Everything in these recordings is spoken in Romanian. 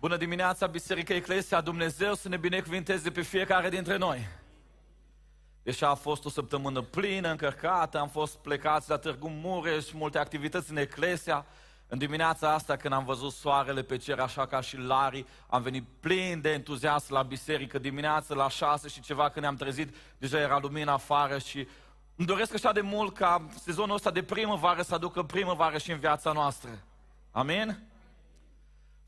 Bună dimineața, Biserica Eclesia, Dumnezeu să ne binecuvinteze pe fiecare dintre noi. Deși a fost o săptămână plină, încărcată, am fost plecați la Târgu Mureș, multe activități în Eclesia. În dimineața asta, când am văzut soarele pe cer, așa ca și Lari, am venit plin de entuziasm la biserică dimineața la șase și ceva, când ne-am trezit, deja era lumină afară și îmi doresc așa de mult ca sezonul ăsta de primăvară să aducă primăvară și în viața noastră. Amin?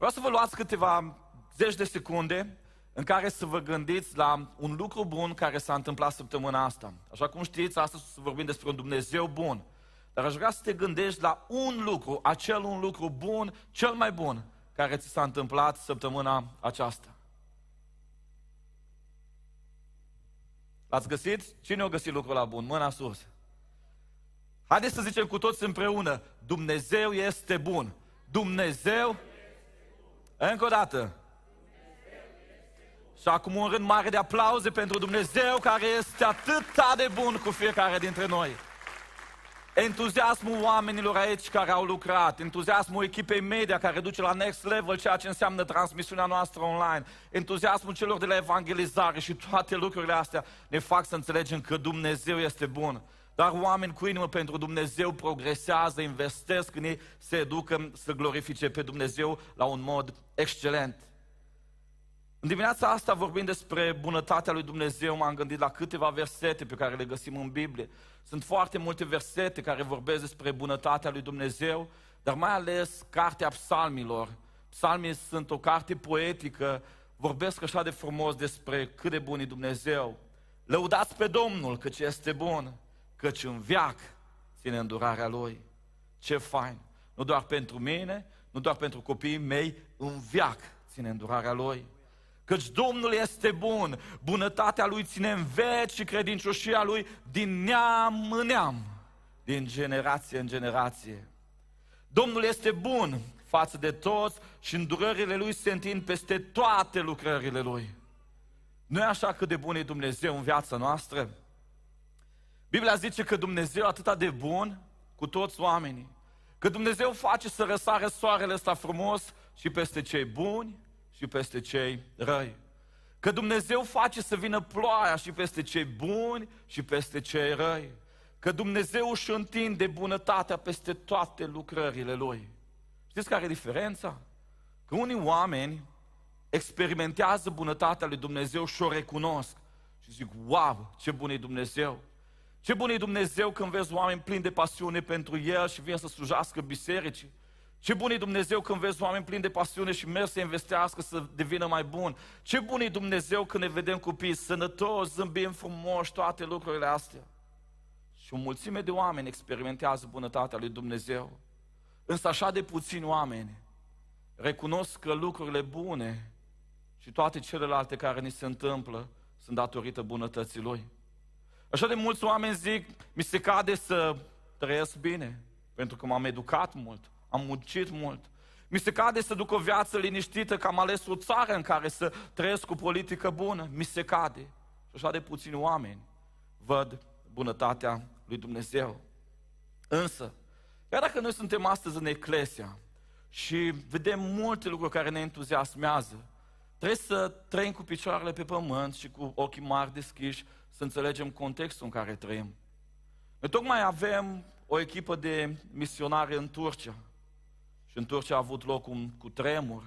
Vreau să vă luați câteva zeci de secunde în care să vă gândiți la un lucru bun care s-a întâmplat săptămâna asta. Așa cum știți, astăzi să vorbim despre un Dumnezeu bun. Dar aș vrea să te gândești la un lucru, acel un lucru bun, cel mai bun, care ți s-a întâmplat săptămâna aceasta. L-ați găsit? Cine a găsit lucrul la bun? Mâna sus. Haideți să zicem cu toți împreună, Dumnezeu este bun. Dumnezeu încă o dată. Și acum un rând mare de aplauze pentru Dumnezeu care este atât de bun cu fiecare dintre noi. Entuziasmul oamenilor aici care au lucrat, entuziasmul echipei media care duce la next level ceea ce înseamnă transmisiunea noastră online, entuziasmul celor de la evangelizare și toate lucrurile astea ne fac să înțelegem că Dumnezeu este bun. Dar oameni cu inimă pentru Dumnezeu progresează, investesc în ei, se educă să glorifice pe Dumnezeu la un mod excelent. În dimineața asta, vorbind despre bunătatea lui Dumnezeu, m-am gândit la câteva versete pe care le găsim în Biblie. Sunt foarte multe versete care vorbesc despre bunătatea lui Dumnezeu, dar mai ales cartea psalmilor. Psalmii sunt o carte poetică, vorbesc așa de frumos despre cât de bun e Dumnezeu. Lăudați pe Domnul, căci este bun căci în viac ține îndurarea Lui. Ce fain! Nu doar pentru mine, nu doar pentru copiii mei, în viac ține îndurarea Lui. Căci Domnul este bun, bunătatea Lui ține în veci și credincioșia Lui din neam în neam, din generație în generație. Domnul este bun față de toți și îndurările Lui se întind peste toate lucrările Lui. Nu e așa cât de bun e Dumnezeu în viața noastră? Biblia zice că Dumnezeu atât de bun cu toți oamenii, că Dumnezeu face să răsare soarele ăsta frumos și peste cei buni și peste cei răi. Că Dumnezeu face să vină ploaia și peste cei buni și peste cei răi. Că Dumnezeu își întinde bunătatea peste toate lucrările Lui. Știți care e diferența? Că unii oameni experimentează bunătatea lui Dumnezeu și o recunosc. Și zic, wow, ce bun e Dumnezeu! Ce bun e Dumnezeu când vezi oameni plini de pasiune pentru El și vin să slujească bisericii. Ce bun e Dumnezeu când vezi oameni plini de pasiune și merg să investească să devină mai bun. Ce bun e Dumnezeu când ne vedem copii sănătoși, zâmbim frumos, toate lucrurile astea. Și o mulțime de oameni experimentează bunătatea lui Dumnezeu. Însă așa de puțini oameni recunosc că lucrurile bune și toate celelalte care ni se întâmplă sunt datorită bunătății Lui. Așa de mulți oameni zic, mi se cade să trăiesc bine, pentru că m-am educat mult, am muncit mult. Mi se cade să duc o viață liniștită, că am ales o țară în care să trăiesc cu politică bună. Mi se cade. Și așa de puțini oameni văd bunătatea lui Dumnezeu. Însă, chiar dacă noi suntem astăzi în Eclesia și vedem multe lucruri care ne entuziasmează, trebuie să trăim cu picioarele pe pământ și cu ochii mari deschiși să înțelegem contextul în care trăim. Noi tocmai avem o echipă de misionari în Turcia. Și în Turcia a avut loc un cu tremur.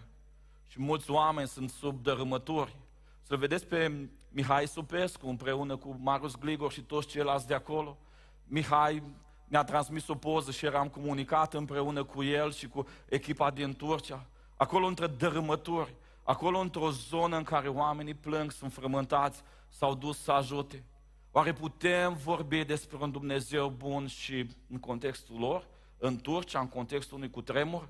Și mulți oameni sunt sub dărâmături. Să vedeți pe Mihai Supescu împreună cu Marius Gligor și toți ceilalți de acolo. Mihai ne-a transmis o poză și eram comunicat împreună cu el și cu echipa din Turcia. Acolo între dărâmături, acolo într-o zonă în care oamenii plâng, sunt frământați, s-au dus să ajute. Oare putem vorbi despre un Dumnezeu bun și în contextul lor, în Turcia, în contextul unui cutremur?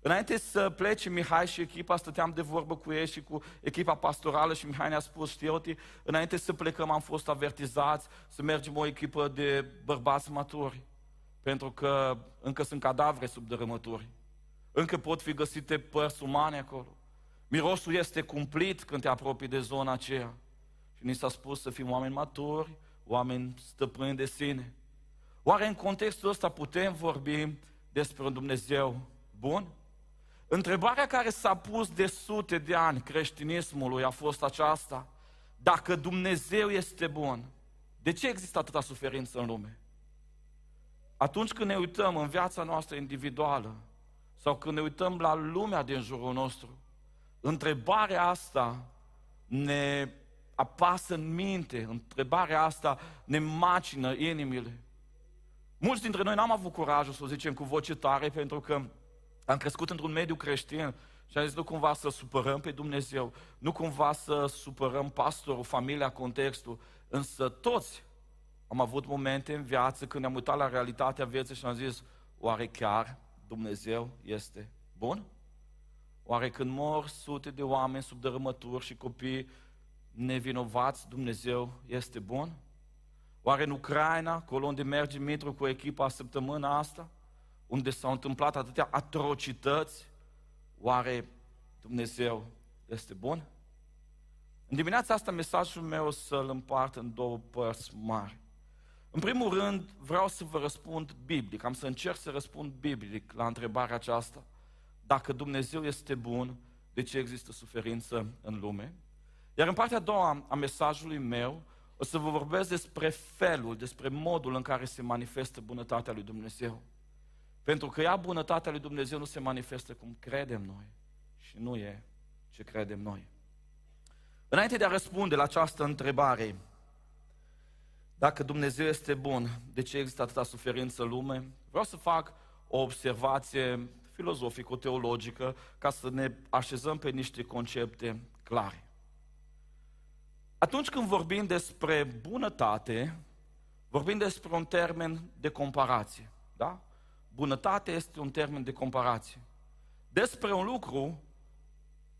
Înainte să plece Mihai și echipa, stăteam de vorbă cu ei și cu echipa pastorală și Mihai ne-a spus, știi, înainte să plecăm am fost avertizați să mergem o echipă de bărbați maturi, pentru că încă sunt cadavre sub dărâmături. Încă pot fi găsite părți umane acolo. Mirosul este cumplit când te apropii de zona aceea. Și ni s-a spus să fim oameni maturi, oameni stăpâni de sine. Oare în contextul ăsta putem vorbi despre un Dumnezeu bun? Întrebarea care s-a pus de sute de ani creștinismului a fost aceasta. Dacă Dumnezeu este bun, de ce există atâta suferință în lume? Atunci când ne uităm în viața noastră individuală sau când ne uităm la lumea din jurul nostru, întrebarea asta ne apasă în minte, întrebarea asta ne macină inimile. Mulți dintre noi n-am avut curajul să o zicem cu voce tare pentru că am crescut într-un mediu creștin și am zis nu cumva să supărăm pe Dumnezeu, nu cumva să supărăm pastorul, familia, contextul, însă toți am avut momente în viață când ne-am uitat la realitatea vieții și am zis, oare chiar Dumnezeu este bun? Oare când mor sute de oameni sub dărâmături și copii nevinovați, Dumnezeu este bun? Oare în Ucraina, acolo unde merge Mitru cu echipa săptămâna asta, unde s-au întâmplat atâtea atrocități, oare Dumnezeu este bun? În dimineața asta mesajul meu o să-l împart în două părți mari. În primul rând, vreau să vă răspund biblic, am să încerc să răspund biblic la întrebarea aceasta. Dacă Dumnezeu este bun, de ce există suferință în lume? Iar în partea a doua a mesajului meu, o să vă vorbesc despre felul, despre modul în care se manifestă bunătatea lui Dumnezeu. Pentru că ea, bunătatea lui Dumnezeu, nu se manifestă cum credem noi și nu e ce credem noi. Înainte de a răspunde la această întrebare, dacă Dumnezeu este bun, de ce există atâta suferință în lume? Vreau să fac o observație filozofico-teologică ca să ne așezăm pe niște concepte clare. Atunci când vorbim despre bunătate, vorbim despre un termen de comparație. Da? Bunătate este un termen de comparație. Despre un lucru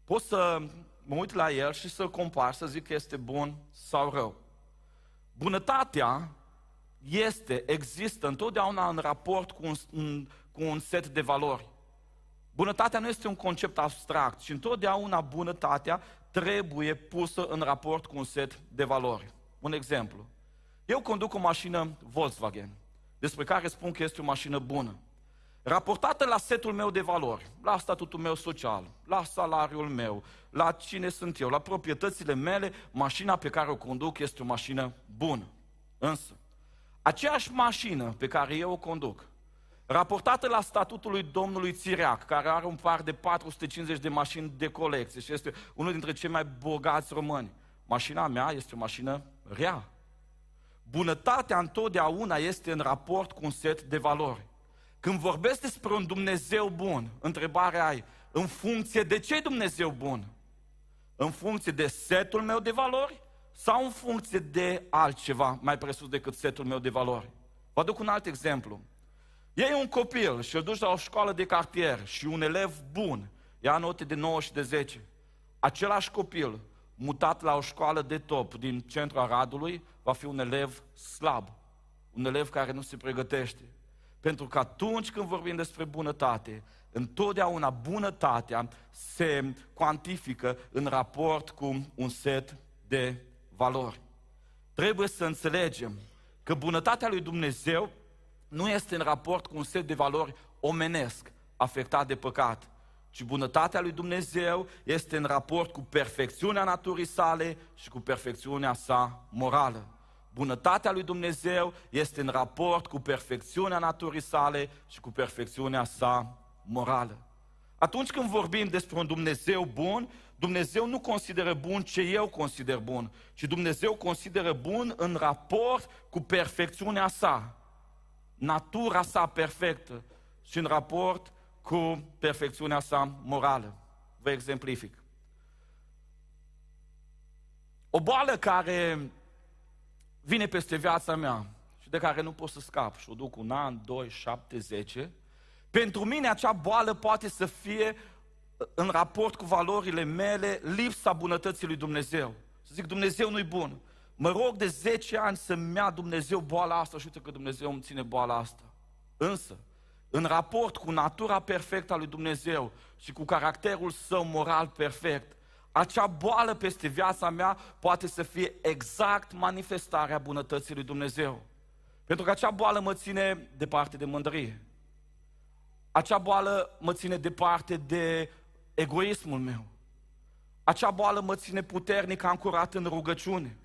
pot să mă uit la el și să-l compar, să zic că este bun sau rău. Bunătatea este, există întotdeauna în raport cu un, cu un set de valori. Bunătatea nu este un concept abstract, ci întotdeauna bunătatea trebuie pusă în raport cu un set de valori. Un exemplu. Eu conduc o mașină Volkswagen, despre care spun că este o mașină bună. Raportată la setul meu de valori, la statutul meu social, la salariul meu, la cine sunt eu, la proprietățile mele, mașina pe care o conduc este o mașină bună. Însă, aceeași mașină pe care eu o conduc, raportată la statutul lui domnului Țireac, care are un par de 450 de mașini de colecție și este unul dintre cei mai bogați români, mașina mea este o mașină rea. Bunătatea întotdeauna este în raport cu un set de valori. Când vorbesc despre un Dumnezeu bun, întrebarea ai, în funcție de ce Dumnezeu bun? În funcție de setul meu de valori sau în funcție de altceva mai presus decât setul meu de valori? Vă aduc un alt exemplu. Iei un copil și îl duci la o școală de cartier și un elev bun ia note de 9 și de 10. Același copil, mutat la o școală de top din centrul Aradului, va fi un elev slab, un elev care nu se pregătește. Pentru că atunci când vorbim despre bunătate, întotdeauna bunătatea se cuantifică în raport cu un set de valori. Trebuie să înțelegem că bunătatea lui Dumnezeu nu este în raport cu un set de valori omenesc afectat de păcat, ci bunătatea lui Dumnezeu este în raport cu perfecțiunea naturii sale și cu perfecțiunea sa morală. Bunătatea lui Dumnezeu este în raport cu perfecțiunea naturii sale și cu perfecțiunea sa morală. Atunci când vorbim despre un Dumnezeu bun, Dumnezeu nu consideră bun ce eu consider bun, ci Dumnezeu consideră bun în raport cu perfecțiunea sa, natura sa perfectă și în raport cu perfecțiunea sa morală. Vă exemplific. O boală care vine peste viața mea și de care nu pot să scap și o duc un an, doi, șapte, zece, pentru mine acea boală poate să fie în raport cu valorile mele lipsa bunătății lui Dumnezeu. Să zic, Dumnezeu nu-i bun. Mă rog de 10 ani să-mi ia Dumnezeu boala asta și uite că Dumnezeu îmi ține boala asta. Însă, în raport cu natura perfectă a lui Dumnezeu și cu caracterul său moral perfect, acea boală peste viața mea poate să fie exact manifestarea bunătății lui Dumnezeu. Pentru că acea boală mă ține departe de mândrie. Acea boală mă ține departe de egoismul meu. Acea boală mă ține puternic ancorat în rugăciune.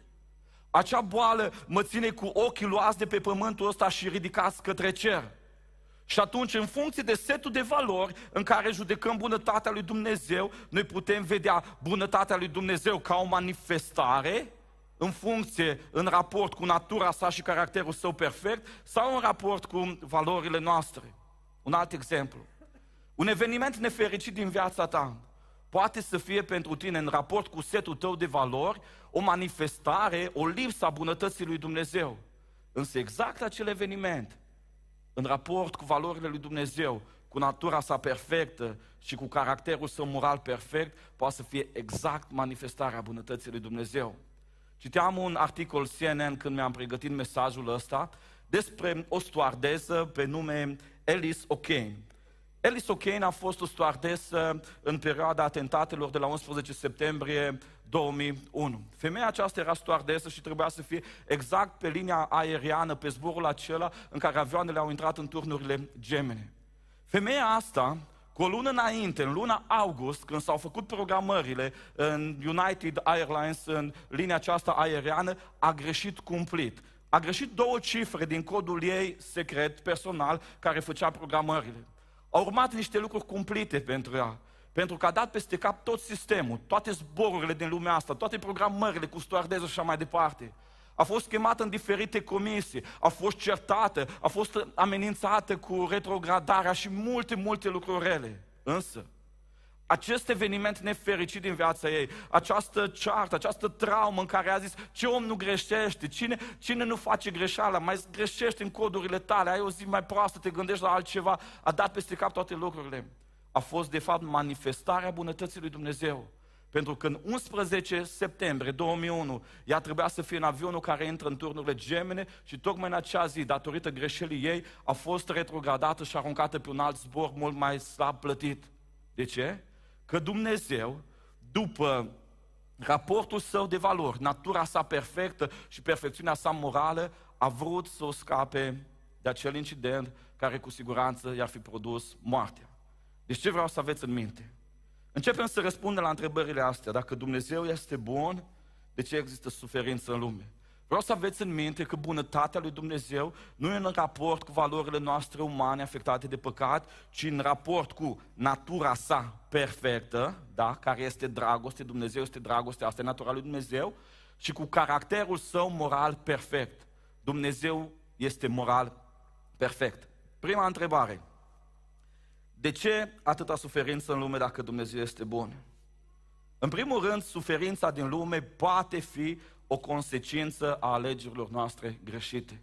Acea boală mă ține cu ochii luați de pe pământul ăsta și ridicați către cer. Și atunci, în funcție de setul de valori în care judecăm bunătatea lui Dumnezeu, noi putem vedea bunătatea lui Dumnezeu ca o manifestare în funcție, în raport cu natura sa și caracterul său perfect, sau în raport cu valorile noastre. Un alt exemplu. Un eveniment nefericit din viața ta poate să fie pentru tine, în raport cu setul tău de valori, o manifestare, o lipsă a bunătății lui Dumnezeu. Însă exact acel eveniment, în raport cu valorile lui Dumnezeu, cu natura sa perfectă și cu caracterul său moral perfect, poate să fie exact manifestarea bunătății lui Dumnezeu. Citeam un articol CNN când mi-am pregătit mesajul ăsta despre o stoardeză pe nume Alice O'Kane. Alice O'Kane a fost o stoardesă în perioada atentatelor de la 11 septembrie 2001. Femeia aceasta era stoardesă și trebuia să fie exact pe linia aeriană, pe zborul acela în care avioanele au intrat în turnurile gemene. Femeia asta, cu o lună înainte, în luna august, când s-au făcut programările în United Airlines, în linia aceasta aeriană, a greșit cumplit. A greșit două cifre din codul ei secret, personal, care făcea programările. Au urmat niște lucruri cumplite pentru ea. Pentru că a dat peste cap tot sistemul, toate zborurile din lumea asta, toate programările cu stoardeză și așa mai departe. A fost chemată în diferite comisii, a fost certată, a fost amenințată cu retrogradarea și multe, multe lucruri rele. Însă, acest eveniment nefericit din viața ei, această ceartă, această traumă în care a zis ce om nu greșește, cine, cine nu face greșeala, mai greșești în codurile tale, ai o zi mai proastă, te gândești la altceva, a dat peste cap toate lucrurile. A fost de fapt manifestarea bunătății lui Dumnezeu. Pentru că în 11 septembrie 2001 ea trebuia să fie în avionul care intră în turnurile gemene și tocmai în acea zi, datorită greșelii ei, a fost retrogradată și aruncată pe un alt zbor mult mai slab plătit. De ce? Că Dumnezeu, după raportul său de valori, natura sa perfectă și perfecțiunea sa morală, a vrut să o scape de acel incident care cu siguranță i-ar fi produs moartea. Deci ce vreau să aveți în minte? Începem să răspundem la întrebările astea. Dacă Dumnezeu este bun, de ce există suferință în lume? Vreau să aveți în minte că bunătatea lui Dumnezeu nu e în raport cu valorile noastre umane afectate de păcat, ci în raport cu natura sa perfectă, da? care este dragoste, Dumnezeu este dragoste, asta e natura lui Dumnezeu, și cu caracterul său moral perfect. Dumnezeu este moral perfect. Prima întrebare. De ce atâta suferință în lume dacă Dumnezeu este bun? În primul rând, suferința din lume poate fi o consecință a alegerilor noastre greșite.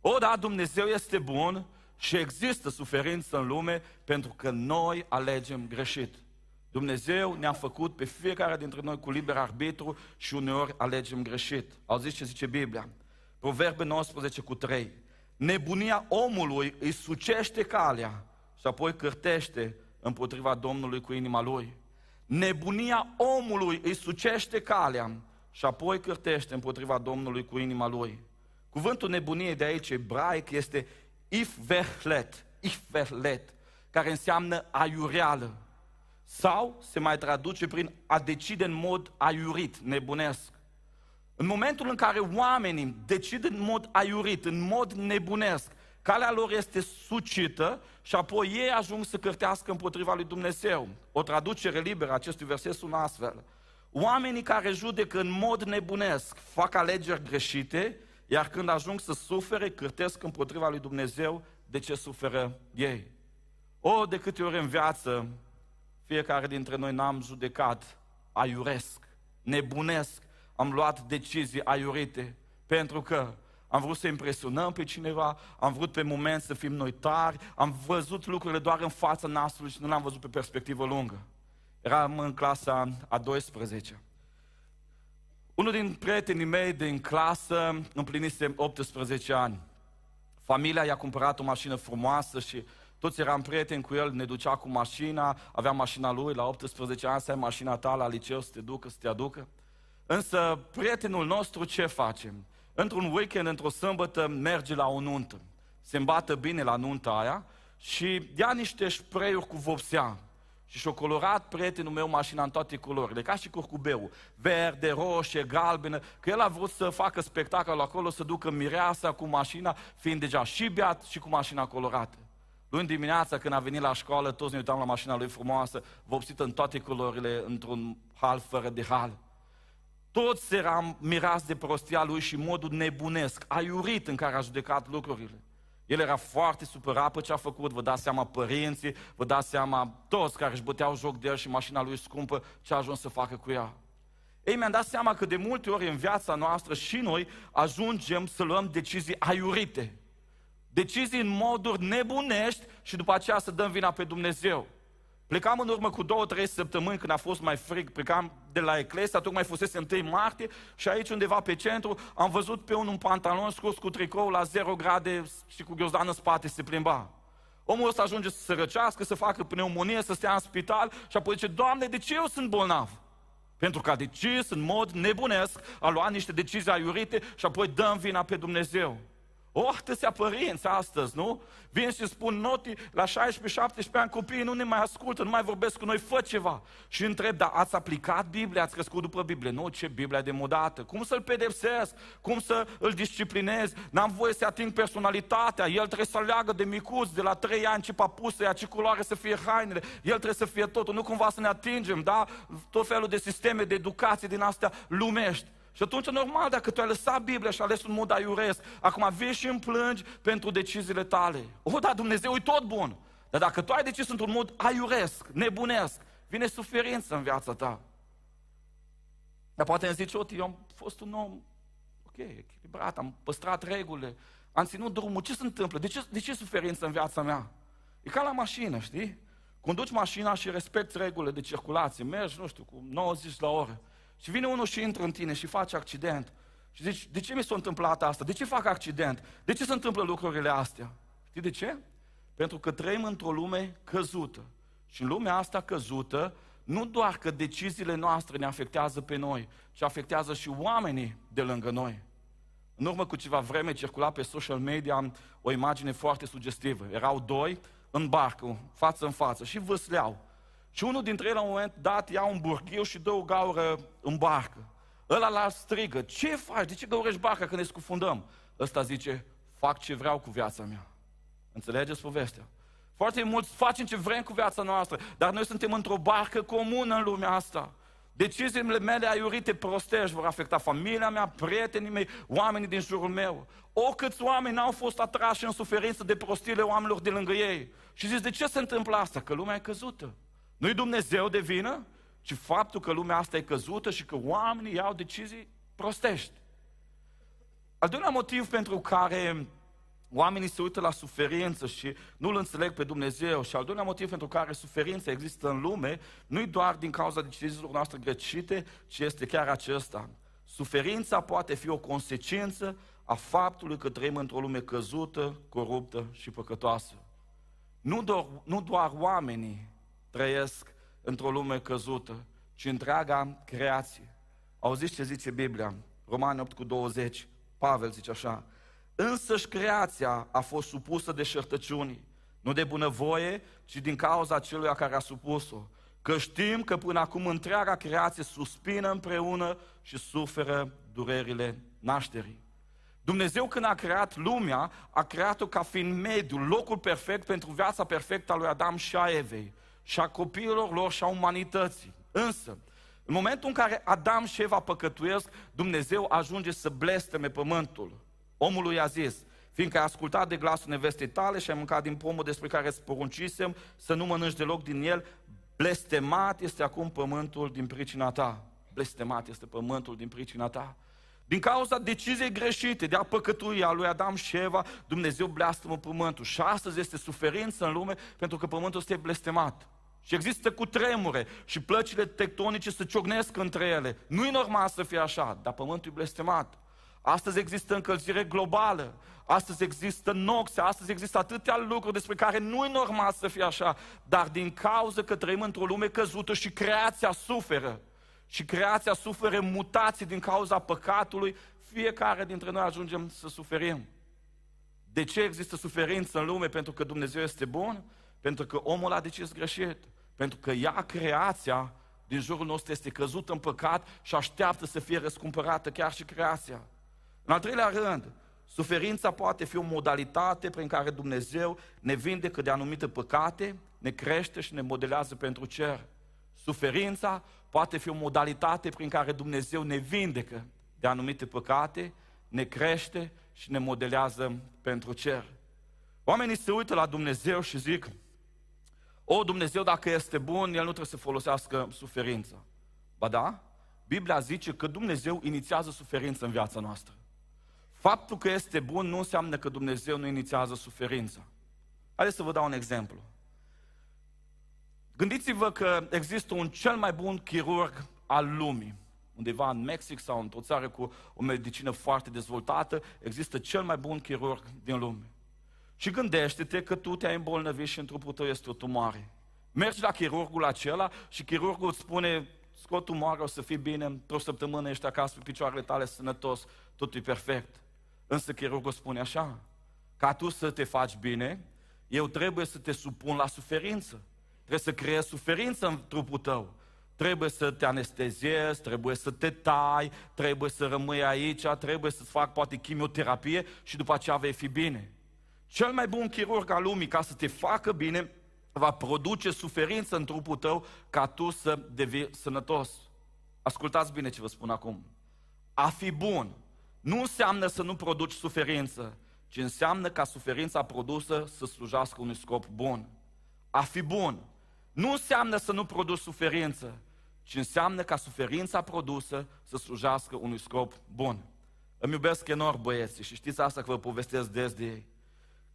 O, da, Dumnezeu este bun și există suferință în lume pentru că noi alegem greșit. Dumnezeu ne-a făcut pe fiecare dintre noi cu liber arbitru și uneori alegem greșit. zis ce zice Biblia? Proverbe 19 cu 3. Nebunia omului îi sucește calea și apoi cârtește împotriva Domnului cu inima lui. Nebunia omului îi sucește calea și apoi cârtește împotriva Domnului cu inima lui. Cuvântul nebunie de aici, ebraic, este ifvehlet, ifvehlet, care înseamnă aiureală. Sau se mai traduce prin a decide în mod aiurit, nebunesc. În momentul în care oamenii decid în mod aiurit, în mod nebunesc, calea lor este sucită și apoi ei ajung să cârtească împotriva lui Dumnezeu. O traducere liberă a acestui verset sună astfel. Oamenii care judecă în mod nebunesc fac alegeri greșite, iar când ajung să sufere, cârtesc împotriva lui Dumnezeu de ce suferă ei. O, de câte ori în viață, fiecare dintre noi n-am judecat, aiuresc, nebunesc, am luat decizii aiurite, pentru că am vrut să impresionăm pe cineva, am vrut pe moment să fim noi tari, am văzut lucrurile doar în fața nasului și nu le-am văzut pe perspectivă lungă. Eram în clasa a 12 Unul din prietenii mei din clasă împlinise 18 ani. Familia i-a cumpărat o mașină frumoasă și toți eram prieteni cu el, ne ducea cu mașina, avea mașina lui, la 18 ani să ai mașina ta la liceu să te ducă, să te aducă. Însă prietenul nostru ce facem? Într-un weekend, într-o sâmbătă, merge la o nuntă. Se îmbată bine la nunta aia și ia niște spray cu vopsea. Și și-a colorat prietenul meu mașina în toate culorile, ca și curcubeu, verde, roșie, galbenă, că el a vrut să facă spectacol acolo, să ducă mireasa cu mașina, fiind deja și beat și cu mașina colorată. Luni dimineața, când a venit la școală, toți ne uitam la mașina lui frumoasă, vopsită în toate culorile, într-un hal fără de hal. Toți eram mirați de prostia lui și modul nebunesc, aiurit în care a judecat lucrurile. El era foarte supărat pe ce a făcut, vă dați seama părinții, vă dați seama toți care își băteau joc de el și mașina lui scumpă, ce a ajuns să facă cu ea. Ei, mi-am dat seama că de multe ori în viața noastră și noi ajungem să luăm decizii aiurite. Decizii în moduri nebunești și după aceea să dăm vina pe Dumnezeu. Plecam în urmă cu două, trei săptămâni când a fost mai frig, plecam de la Eclesia, tocmai fusese 1 martie și aici undeva pe centru am văzut pe un, un pantalon scurs cu tricou la 0 grade și cu ghiozdan în spate se plimba. Omul ăsta ajunge să se răcească, să facă pneumonie, să stea în spital și apoi zice, Doamne, de ce eu sunt bolnav? Pentru că a decis în mod nebunesc, a luat niște decizii aiurite și apoi dăm vina pe Dumnezeu. O, atâția părinți astăzi, nu? Vin și spun noti la 16-17 ani, copiii nu ne mai ascultă, nu mai vorbesc cu noi, fă ceva. Și întreb, dar ați aplicat Biblia, ați crescut după Biblie? Nu, ce Biblia de modată. Cum să-l pedepsesc? Cum să îl disciplinez? N-am voie să ating personalitatea. El trebuie să leagă de micuț, de la 3 ani ce papusă ia, ce culoare să fie hainele. El trebuie să fie totul, nu cumva să ne atingem, da? Tot felul de sisteme de educație din astea lumești. Și atunci, normal, dacă tu ai lăsat Biblia și ai ales un mod aiuresc, acum vii și îmi plângi pentru deciziile tale. O, da, Dumnezeu e tot bun. Dar dacă tu ai decis într-un mod aiuresc, nebunesc, vine suferință în viața ta. Dar poate îmi zici, eu am fost un om, ok, echilibrat, am păstrat regulile, am ținut drumul, ce se întâmplă? De ce, de ce suferință în viața mea? E ca la mașină, știi? Conduci mașina și respecti regulile de circulație, mergi, nu știu, cu 90 la oră. Și vine unul și intră în tine și face accident. Și zici, de ce mi s-a întâmplat asta? De ce fac accident? De ce se întâmplă lucrurile astea? Știi de ce? Pentru că trăim într-o lume căzută. Și în lumea asta căzută, nu doar că deciziile noastre ne afectează pe noi, ci afectează și oamenii de lângă noi. În urmă cu ceva vreme circula pe social media o imagine foarte sugestivă. Erau doi în barcă, față în față, și vâsleau. Și unul dintre ei la un moment dat ia un burghiu și dă o gaură în barcă. Ăla la strigă, ce faci? De ce găurești barca când ne scufundăm? Ăsta zice, fac ce vreau cu viața mea. Înțelegeți povestea? Foarte mulți facem ce vrem cu viața noastră, dar noi suntem într-o barcă comună în lumea asta. Deciziile mele aiurite prostești vor afecta familia mea, prietenii mei, oamenii din jurul meu. O câți oameni au fost atrași în suferință de prostile oamenilor de lângă ei. Și zici, de ce se întâmplă asta? Că lumea e căzută. Nu-i Dumnezeu de vină, ci faptul că lumea asta e căzută și că oamenii iau decizii prostești. Al doilea motiv pentru care oamenii se uită la suferință și nu-L înțeleg pe Dumnezeu și al doilea motiv pentru care suferința există în lume, nu-i doar din cauza deciziilor noastre greșite, ci este chiar acesta. Suferința poate fi o consecință a faptului că trăim într-o lume căzută, coruptă și păcătoasă. Nu doar, nu doar oamenii trăiesc într-o lume căzută, ci întreaga creație. Auziți ce zice Biblia? Romani 8 cu 20. Pavel zice așa. Însăși creația a fost supusă de șertăciunii, nu de bunăvoie, ci din cauza celui care a supus-o. Că știm că până acum întreaga creație suspină împreună și suferă durerile nașterii. Dumnezeu când a creat lumea, a creat-o ca fiind mediul, locul perfect pentru viața perfectă a lui Adam și a Evei și a copiilor lor și a umanității. Însă, în momentul în care Adam și Eva păcătuiesc, Dumnezeu ajunge să blesteme pământul. Omul i-a zis, fiindcă ai ascultat de glasul nevestei tale și ai mâncat din pomul despre care îți poruncisem să nu mănânci deloc din el, blestemat este acum pământul din pricina ta. Blestemat este pământul din pricina ta. Din cauza deciziei greșite de a păcătui a lui Adam și Eva, Dumnezeu bleastă pământul. Și astăzi este suferință în lume pentru că pământul este blestemat. Și există cu tremure și plăcile tectonice se ciocnesc între ele. Nu e normal să fie așa, dar pământul e blestemat. Astăzi există încălzire globală, astăzi există noxe, astăzi există atâtea lucruri despre care nu e normal să fie așa, dar din cauza că trăim într-o lume căzută și creația suferă, și creația suferă mutații din cauza păcatului, fiecare dintre noi ajungem să suferim. De ce există suferință în lume? Pentru că Dumnezeu este bun? Pentru că omul a decis greșit. Pentru că ea, creația, din jurul nostru este căzută în păcat și așteaptă să fie răscumpărată chiar și creația. În al treilea rând, suferința poate fi o modalitate prin care Dumnezeu ne vindecă de anumite păcate, ne crește și ne modelează pentru cer. Suferința poate fi o modalitate prin care Dumnezeu ne vindecă de anumite păcate, ne crește și ne modelează pentru cer. Oamenii se uită la Dumnezeu și zic, o, Dumnezeu dacă este bun, El nu trebuie să folosească suferința. Ba da, Biblia zice că Dumnezeu inițiază suferință în viața noastră. Faptul că este bun nu înseamnă că Dumnezeu nu inițiază suferința. Haideți să vă dau un exemplu. Gândiți-vă că există un cel mai bun chirurg al lumii. Undeva în Mexic sau într-o țară cu o medicină foarte dezvoltată, există cel mai bun chirurg din lume. Și gândește-te că tu te-ai îmbolnăvit și în trupul tău este o tumoare. Mergi la chirurgul acela și chirurgul îți spune, scot tumoarea, o să fii bine, într-o săptămână ești acasă pe picioarele tale sănătos, totul e perfect. Însă chirurgul spune așa, ca tu să te faci bine, eu trebuie să te supun la suferință. Trebuie să creezi suferință în trupul tău. Trebuie să te anesteziezi, trebuie să te tai, trebuie să rămâi aici, trebuie să-ți fac poate chimioterapie și după aceea vei fi bine. Cel mai bun chirurg al lumii, ca să te facă bine, va produce suferință în trupul tău ca tu să devii sănătos. Ascultați bine ce vă spun acum. A fi bun nu înseamnă să nu produci suferință, ci înseamnă ca suferința produsă să slujească unui scop bun. A fi bun nu înseamnă să nu produci suferință, ci înseamnă ca suferința produsă să slujească unui scop bun. Îmi iubesc enorm băieții și știți asta că vă povestesc des de ei.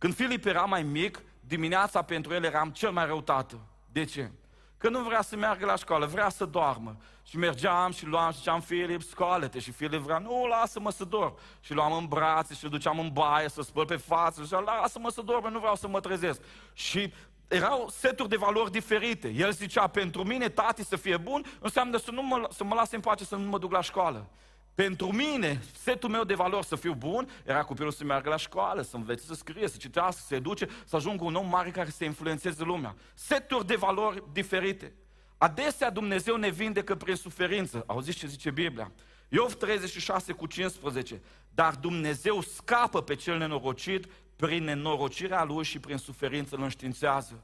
Când Filip era mai mic, dimineața pentru el eram cel mai rău tată. De ce? Că nu vrea să meargă la școală, vrea să doarmă. Și mergeam și luam și ziceam, Filip, scoală-te. Și Filip vrea, nu, lasă-mă să dorm. Și luam în brațe și îl duceam în baie să spăl pe față. Și zicea, lasă-mă să dorm, nu vreau să mă trezesc. Și erau seturi de valori diferite. El zicea, pentru mine, tati, să fie bun, înseamnă să, nu mă, să mă lase în pace, să nu mă duc la școală. Pentru mine, setul meu de valori să fiu bun, era copilul să meargă la școală, să învețe să scrie, să citească, să se educe, să ajungă un om mare care să influențeze lumea. Seturi de valori diferite. Adesea Dumnezeu ne vindecă prin suferință. Auziți ce zice Biblia? Iov 36 cu 15. Dar Dumnezeu scapă pe cel nenorocit prin nenorocirea lui și prin suferință îl înștiințează.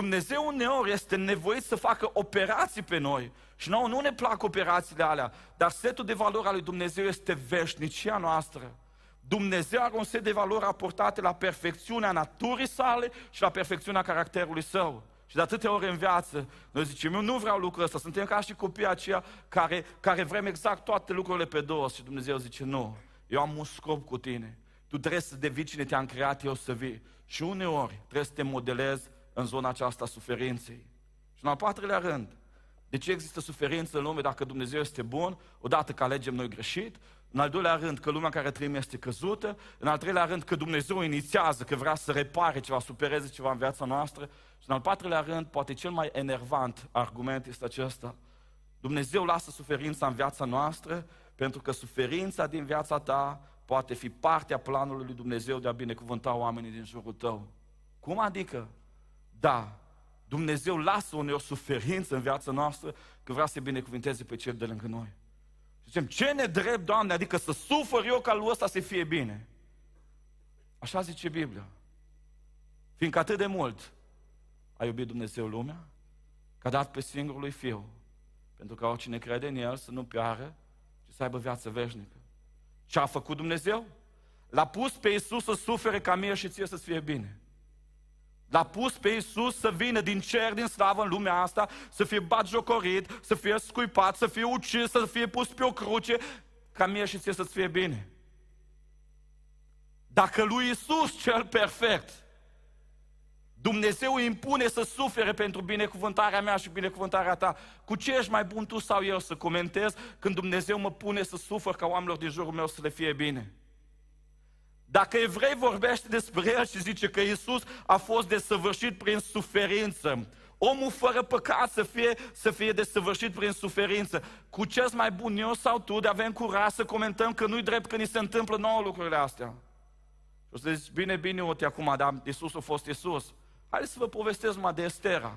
Dumnezeu uneori este nevoit să facă operații pe noi. Și nouă nu ne plac operațiile alea, dar setul de valori al lui Dumnezeu este veșnicia noastră. Dumnezeu are un set de valori aportate la perfecțiunea naturii sale și la perfecțiunea caracterului său. Și de atâtea ori în viață, noi zicem, eu nu vreau lucrul ăsta, suntem ca și copiii aceia care, care vrem exact toate lucrurile pe dos. Și Dumnezeu zice, nu, eu am un scop cu tine. Tu trebuie să devii cine te-am creat eu să vii. Și uneori trebuie să te modelezi în zona aceasta a suferinței. Și în al patrulea rând, de ce există suferință în lume dacă Dumnezeu este bun? Odată că alegem noi greșit, în al doilea rând că lumea care trăim este căzută, în al treilea rând că Dumnezeu inițiază, că vrea să repare ceva, supereze ceva în viața noastră și în al patrulea rând, poate cel mai enervant argument este acesta. Dumnezeu lasă suferința în viața noastră pentru că suferința din viața ta poate fi partea planului lui Dumnezeu de a binecuvânta oamenii din jurul tău. Cum adică? Da, Dumnezeu lasă uneori suferință în viața noastră că vrea să binecuvinteze pe cel de lângă noi. Și zicem, ce ne drept, Doamne, adică să sufăr eu ca lui ăsta să fie bine. Așa zice Biblia. Fiindcă atât de mult a iubit Dumnezeu lumea, că a dat pe singurul lui Fiu, pentru că oricine crede în El să nu piară, ci să aibă viață veșnică. Ce a făcut Dumnezeu? L-a pus pe Iisus să sufere ca mie și ție să-ți fie bine. L-a pus pe Iisus să vină din cer, din slavă în lumea asta, să fie batjocorit, să fie scuipat, să fie ucis, să fie pus pe o cruce, ca mie și ție să-ți fie bine. Dacă lui Iisus cel perfect, Dumnezeu îi impune să sufere pentru binecuvântarea mea și binecuvântarea ta. Cu ce ești mai bun tu sau eu să comentez când Dumnezeu mă pune să sufăr ca oamenilor din jurul meu să le fie bine? Dacă evrei vorbește despre el și zice că Isus a fost desăvârșit prin suferință, omul fără păcat să fie, să fie desăvârșit prin suferință, cu ce mai bun eu sau tu de avem curaj să comentăm că nu-i drept că ni se întâmplă nouă lucrurile astea? Și o să zici, bine, bine, uite acum, dar Iisus a fost Iisus. Haideți să vă povestesc numai de Estera.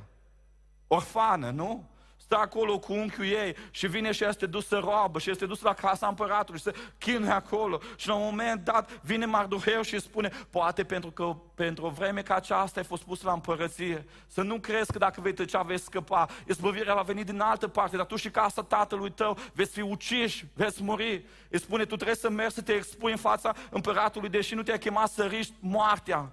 Orfană, nu? Stă acolo cu unchiul ei și vine și este dus să roabă și este dus la casa împăratului și se chinuie acolo. Și la un moment dat vine Marduheu și spune, poate pentru că pentru o vreme ca aceasta ai fost pus la împărăție, să nu crezi că dacă vei tăcea vei scăpa. Izbăvirea va veni din altă parte, dar tu și casa tatălui tău veți fi uciși, veți muri. Îi spune, tu trebuie să mergi să te expui în fața împăratului, deși nu te-a chemat să riști moartea.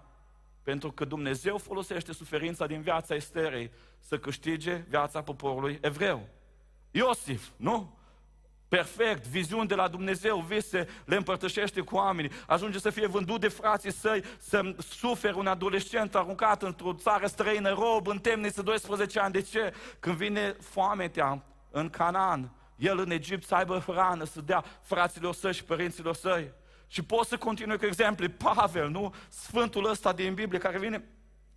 Pentru că Dumnezeu folosește suferința din viața Esterei să câștige viața poporului evreu. Iosif, nu? Perfect, viziuni de la Dumnezeu, vise, le împărtășește cu oamenii, ajunge să fie vândut de frații săi, să sufere un adolescent aruncat într-o țară străină, rob, în temniță, 12 ani. De ce? Când vine foametea în Canaan, el în Egipt să aibă hrană, să dea fraților săi și părinților săi. Și pot să continui cu exemple. Pavel, nu? Sfântul ăsta din Biblie care vine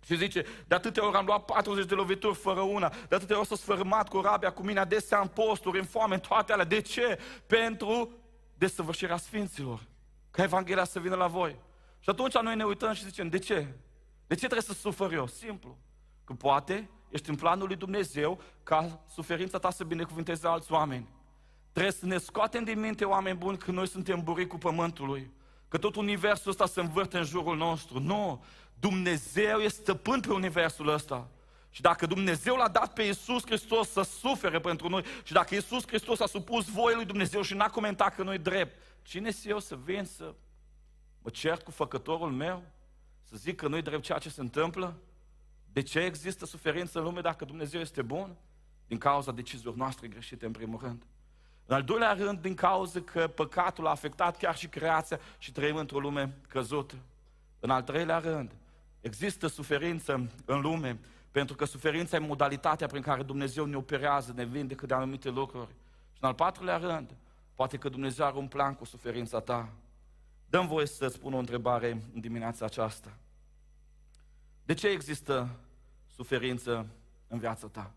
și zice, de atâtea ori am luat 40 de lovituri fără una, de atâtea ori s-a sfârmat cu rabia cu mine, adesea în posturi, în foame, în toate alea. De ce? Pentru desăvârșirea Sfinților. Ca Evanghelia să vină la voi. Și atunci noi ne uităm și zicem, de ce? De ce trebuie să sufăr eu? Simplu. Că poate ești în planul lui Dumnezeu ca suferința ta să binecuvânteze alți oameni. Trebuie să ne scoatem din minte, oameni buni, că noi suntem buriți cu pământului. Că tot universul ăsta se învârte în jurul nostru. Nu! Dumnezeu este stăpân pe universul ăsta. Și dacă Dumnezeu l-a dat pe Iisus Hristos să sufere pentru noi și dacă Iisus Hristos a supus voie lui Dumnezeu și n-a comentat că nu-i drept, cine sunt eu să vin să mă cert cu făcătorul meu? Să zic că nu-i drept ceea ce se întâmplă? De ce există suferință în lume dacă Dumnezeu este bun? Din cauza deciziilor noastre greșite, în primul rând. În al doilea rând, din cauza că păcatul a afectat chiar și creația și trăim într-o lume căzută. În al treilea rând, există suferință în lume, pentru că suferința e modalitatea prin care Dumnezeu ne operează, ne vindecă de anumite lucruri. Și în al patrulea rând, poate că Dumnezeu are un plan cu suferința ta. Dăm voie să spun o întrebare în dimineața aceasta. De ce există suferință în viața ta?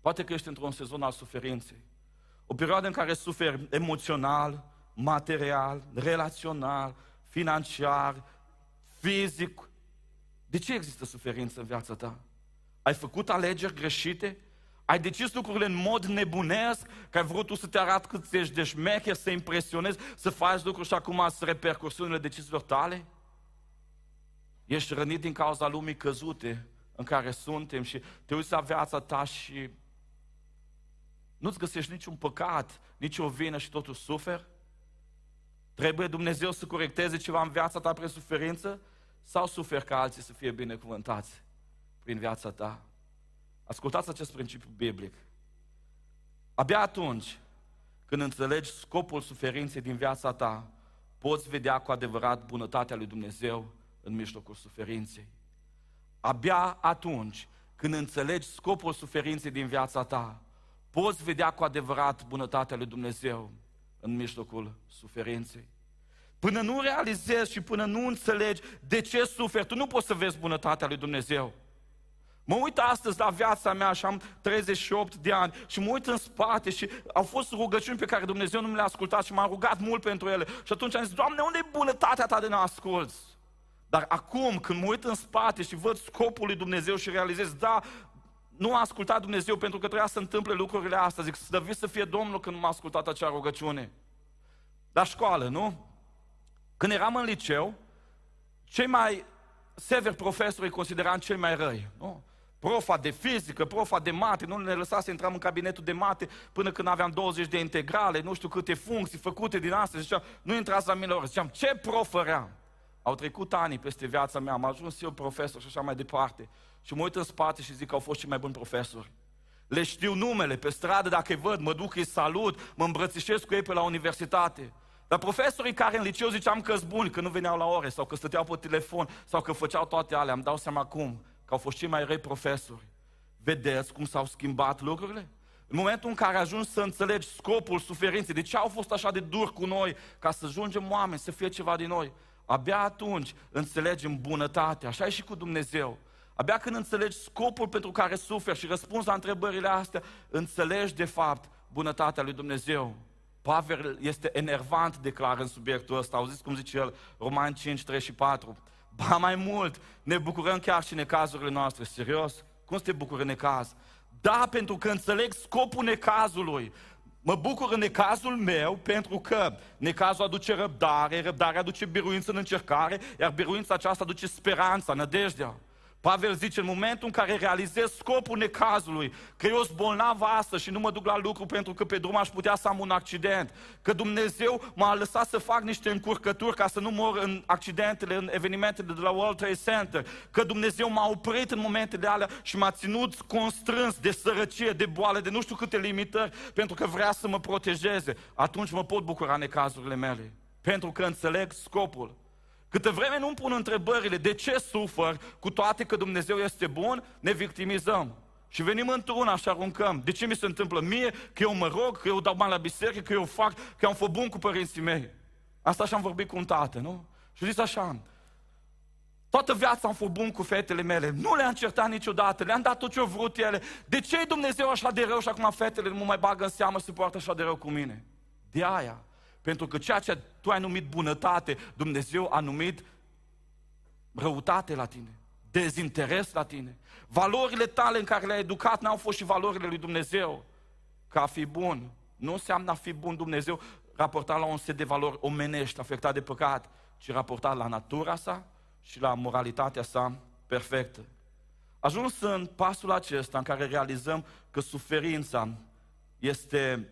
Poate că ești într-un sezon al suferinței. O perioadă în care suferi emoțional, material, relațional, financiar, fizic. De ce există suferință în viața ta? Ai făcut alegeri greșite? Ai decis lucrurile în mod nebunesc, că ai vrut tu să te arăt cât ești de șmecher, să impresionezi, să faci lucruri și acum să repercursiunile deciziilor tale? Ești rănit din cauza lumii căzute în care suntem și te uiți la viața ta și nu-ți găsești niciun păcat, nici o vină și totul suferi? Trebuie Dumnezeu să corecteze ceva în viața ta prin suferință? Sau suferi ca alții să fie binecuvântați prin viața ta? Ascultați acest principiu biblic. Abia atunci când înțelegi scopul suferinței din viața ta, poți vedea cu adevărat bunătatea lui Dumnezeu în mijlocul suferinței. Abia atunci când înțelegi scopul suferinței din viața ta, poți vedea cu adevărat bunătatea lui Dumnezeu în mijlocul suferinței. Până nu realizezi și până nu înțelegi de ce suferi, tu nu poți să vezi bunătatea lui Dumnezeu. Mă uit astăzi la viața mea și am 38 de ani și mă uit în spate și au fost rugăciuni pe care Dumnezeu nu mi le-a ascultat și m-a rugat mult pentru ele. Și atunci am zis, Doamne, unde e bunătatea Ta de ne asculți? Dar acum, când mă uit în spate și văd scopul lui Dumnezeu și realizez, da, nu a ascultat Dumnezeu pentru că trebuia să întâmple lucrurile astea. Zic, slăvit să fie Domnul când m-a ascultat acea rugăciune. La școală, nu? Când eram în liceu, cei mai severi profesori îi consideram cei mai răi. Nu? Profa de fizică, profa de mate, nu ne lăsa să intrăm în cabinetul de mate până când aveam 20 de integrale, nu știu câte funcții făcute din astea. Ziceam, nu intrați la mine la Ziceam, ce prof eram? Au trecut ani peste viața mea, am ajuns eu profesor și așa mai departe. Și mă uit în spate și zic că au fost cei mai buni profesori. Le știu numele, pe stradă dacă îi văd, mă duc, îi salut, mă îmbrățișez cu ei pe la universitate. Dar profesorii care în liceu ziceam că buni, că nu veneau la ore, sau că stăteau pe telefon, sau că făceau toate alea, îmi dau seama acum că au fost cei mai răi profesori. Vedeți cum s-au schimbat lucrurile? În momentul în care ajungi să înțelegi scopul suferinței, de ce au fost așa de dur cu noi, ca să ajungem oameni, să fie ceva din noi, abia atunci înțelegem bunătatea. Așa e și cu Dumnezeu. Abia când înțelegi scopul pentru care suferi și răspuns la întrebările astea, înțelegi de fapt bunătatea lui Dumnezeu. Pavel este enervant, declară în subiectul ăsta. Auziți cum zice el, Roman 5, 3 și 4. Ba mai mult, ne bucurăm chiar și în necazurile noastre. Serios? Cum să te bucuri în necaz? Da, pentru că înțeleg scopul necazului. Mă bucur în necazul meu pentru că necazul aduce răbdare, răbdarea aduce biruință în încercare, iar biruința aceasta aduce speranța, nădejdea. Pavel zice, în momentul în care realizez scopul necazului, că eu sunt bolnav astăzi și nu mă duc la lucru pentru că pe drum aș putea să am un accident, că Dumnezeu m-a lăsat să fac niște încurcături ca să nu mor în accidentele, în evenimentele de la World Trade Center, că Dumnezeu m-a oprit în momentele alea și m-a ținut constrâns de sărăcie, de boală, de nu știu câte limitări, pentru că vrea să mă protejeze, atunci mă pot bucura necazurile mele, pentru că înțeleg scopul. Câte vreme nu-mi pun întrebările de ce sufăr, cu toate că Dumnezeu este bun, ne victimizăm. Și venim într-una și aruncăm. De ce mi se întâmplă mie? Că eu mă rog, că eu dau bani la biserică, că eu fac, că am fost bun cu părinții mei. Asta și-am vorbit cu un tată, nu? Și zis așa, toată viața am fost bun cu fetele mele, nu le-am certat niciodată, le-am dat tot ce au vrut ele. De ce e Dumnezeu așa de rău și acum fetele nu mă mai bagă în seamă să se poartă așa de rău cu mine? De aia. Pentru că ceea ce tu ai numit bunătate, Dumnezeu a numit răutate la tine, dezinteres la tine. Valorile tale în care le-ai educat n-au fost și valorile lui Dumnezeu. Ca a fi bun, nu înseamnă a fi bun Dumnezeu raportat la un set de valori omenești, afectat de păcat, ci raportat la natura sa și la moralitatea sa perfectă. Ajuns în pasul acesta în care realizăm că suferința este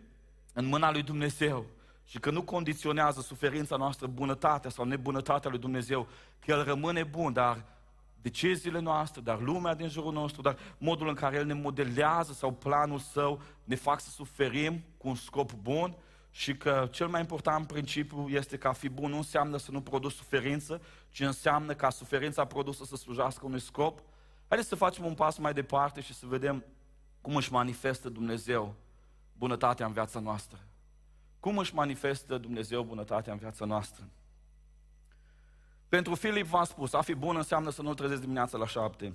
în mâna lui Dumnezeu și că nu condiționează suferința noastră bunătatea sau nebunătatea lui Dumnezeu, că El rămâne bun, dar deciziile noastre, dar lumea din jurul nostru, dar modul în care El ne modelează sau planul Său ne fac să suferim cu un scop bun și că cel mai important principiu este că a fi bun nu înseamnă să nu produci suferință, ci înseamnă ca suferința produsă să slujească unui scop. Haideți să facem un pas mai departe și să vedem cum își manifestă Dumnezeu bunătatea în viața noastră. Cum își manifestă Dumnezeu bunătatea în viața noastră? Pentru Filip v-am spus, a fi bun înseamnă să nu trezesc dimineața la șapte,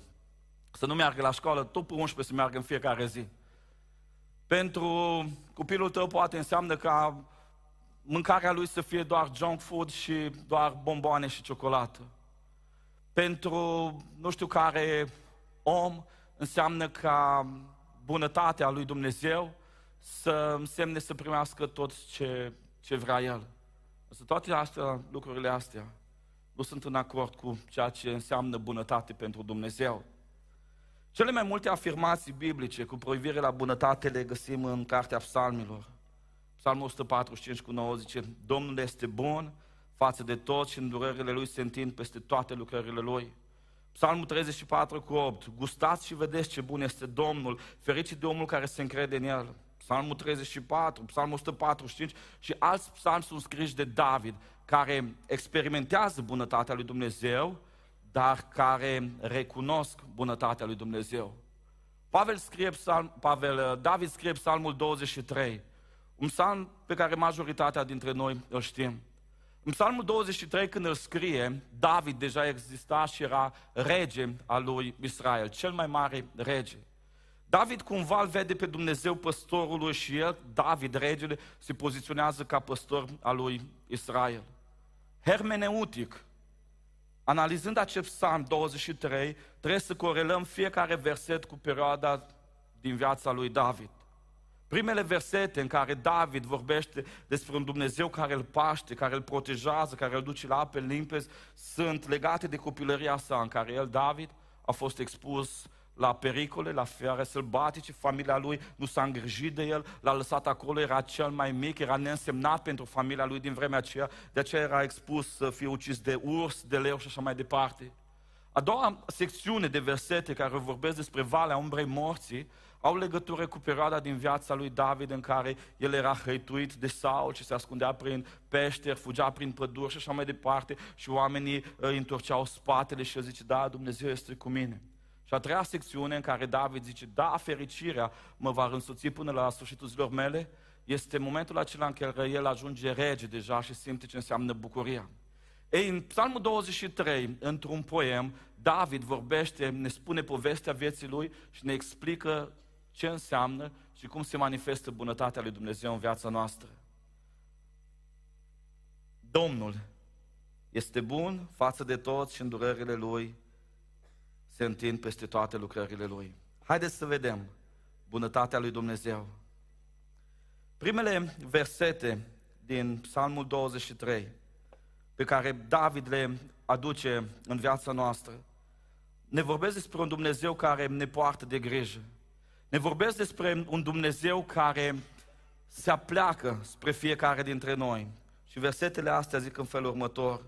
să nu meargă la școală tot pe 11 să meargă în fiecare zi. Pentru copilul tău poate înseamnă ca mâncarea lui să fie doar junk food și doar bomboane și ciocolată. Pentru nu știu care om înseamnă ca bunătatea lui Dumnezeu să însemne să primească tot ce, ce vrea El. Însă toate astea, lucrurile astea, nu sunt în acord cu ceea ce înseamnă bunătate pentru Dumnezeu. Cele mai multe afirmații biblice cu privire la bunătate le găsim în Cartea Psalmilor. Psalmul 145 cu 9 zice, Domnul este bun față de tot și îndurările Lui se întind peste toate lucrările Lui. Psalmul 34 cu 8, gustați și vedeți ce bun este Domnul, fericit de omul care se încrede în El. Psalmul 34, Psalmul 145 și alți psalmi sunt scriși de David, care experimentează bunătatea lui Dumnezeu, dar care recunosc bunătatea lui Dumnezeu. Pavel scrie psalm, Pavel, David scrie psalmul 23, un psalm pe care majoritatea dintre noi îl știm. În psalmul 23, când îl scrie, David deja exista și era rege al lui Israel, cel mai mare rege. David cumva îl vede pe Dumnezeu păstorul și el, David, regele, se poziționează ca păstor al lui Israel. Hermeneutic, analizând acest psalm 23, trebuie să corelăm fiecare verset cu perioada din viața lui David. Primele versete în care David vorbește despre un Dumnezeu care îl paște, care îl protejează, care îl duce la ape limpezi, sunt legate de copilăria sa în care el, David, a fost expus la pericole, la fiare sălbatice, familia lui nu s-a îngrijit de el, l-a lăsat acolo, era cel mai mic, era neînsemnat pentru familia lui din vremea aceea, de aceea era expus să fie ucis de urs, de leu și așa mai departe. A doua secțiune de versete care vorbesc despre Valea Umbrei Morții au legătură cu perioada din viața lui David în care el era hăituit de Saul și se ascundea prin peșteri, fugea prin păduri și așa mai departe și oamenii îi întorceau spatele și el zice, da, Dumnezeu este cu mine. Și a treia secțiune în care David zice, da, fericirea mă va însoți până la sfârșitul zilor mele, este momentul acela în care el ajunge rege deja și simte ce înseamnă bucuria. Ei, în Psalmul 23, într-un poem, David vorbește, ne spune povestea vieții lui și ne explică ce înseamnă și cum se manifestă bunătatea lui Dumnezeu în viața noastră. Domnul este bun față de toți și îndurările Lui se întind peste toate lucrările Lui. Haideți să vedem bunătatea Lui Dumnezeu. Primele versete din Psalmul 23 pe care David le aduce în viața noastră ne vorbesc despre un Dumnezeu care ne poartă de grijă. Ne vorbesc despre un Dumnezeu care se apleacă spre fiecare dintre noi. Și versetele astea zic în felul următor.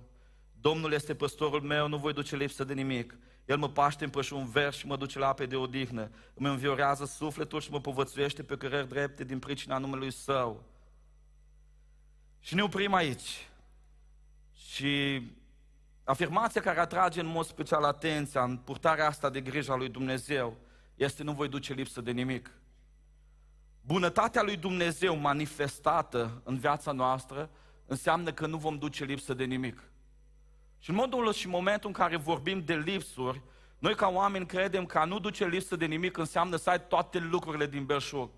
Domnul este păstorul meu, nu voi duce lipsă de nimic. El mă paște în pășun vers și mă duce la ape de odihnă. Îmi înviorează sufletul și mă povățuiește pe cărări drepte din pricina numelui Său. Și ne oprim aici. Și afirmația care atrage în mod special atenția în purtarea asta de grijă a lui Dumnezeu este nu voi duce lipsă de nimic. Bunătatea lui Dumnezeu manifestată în viața noastră înseamnă că nu vom duce lipsă de nimic. Și în modul și momentul în care vorbim de lipsuri, noi ca oameni credem că a nu duce lipsă de nimic înseamnă să ai toate lucrurile din belșug.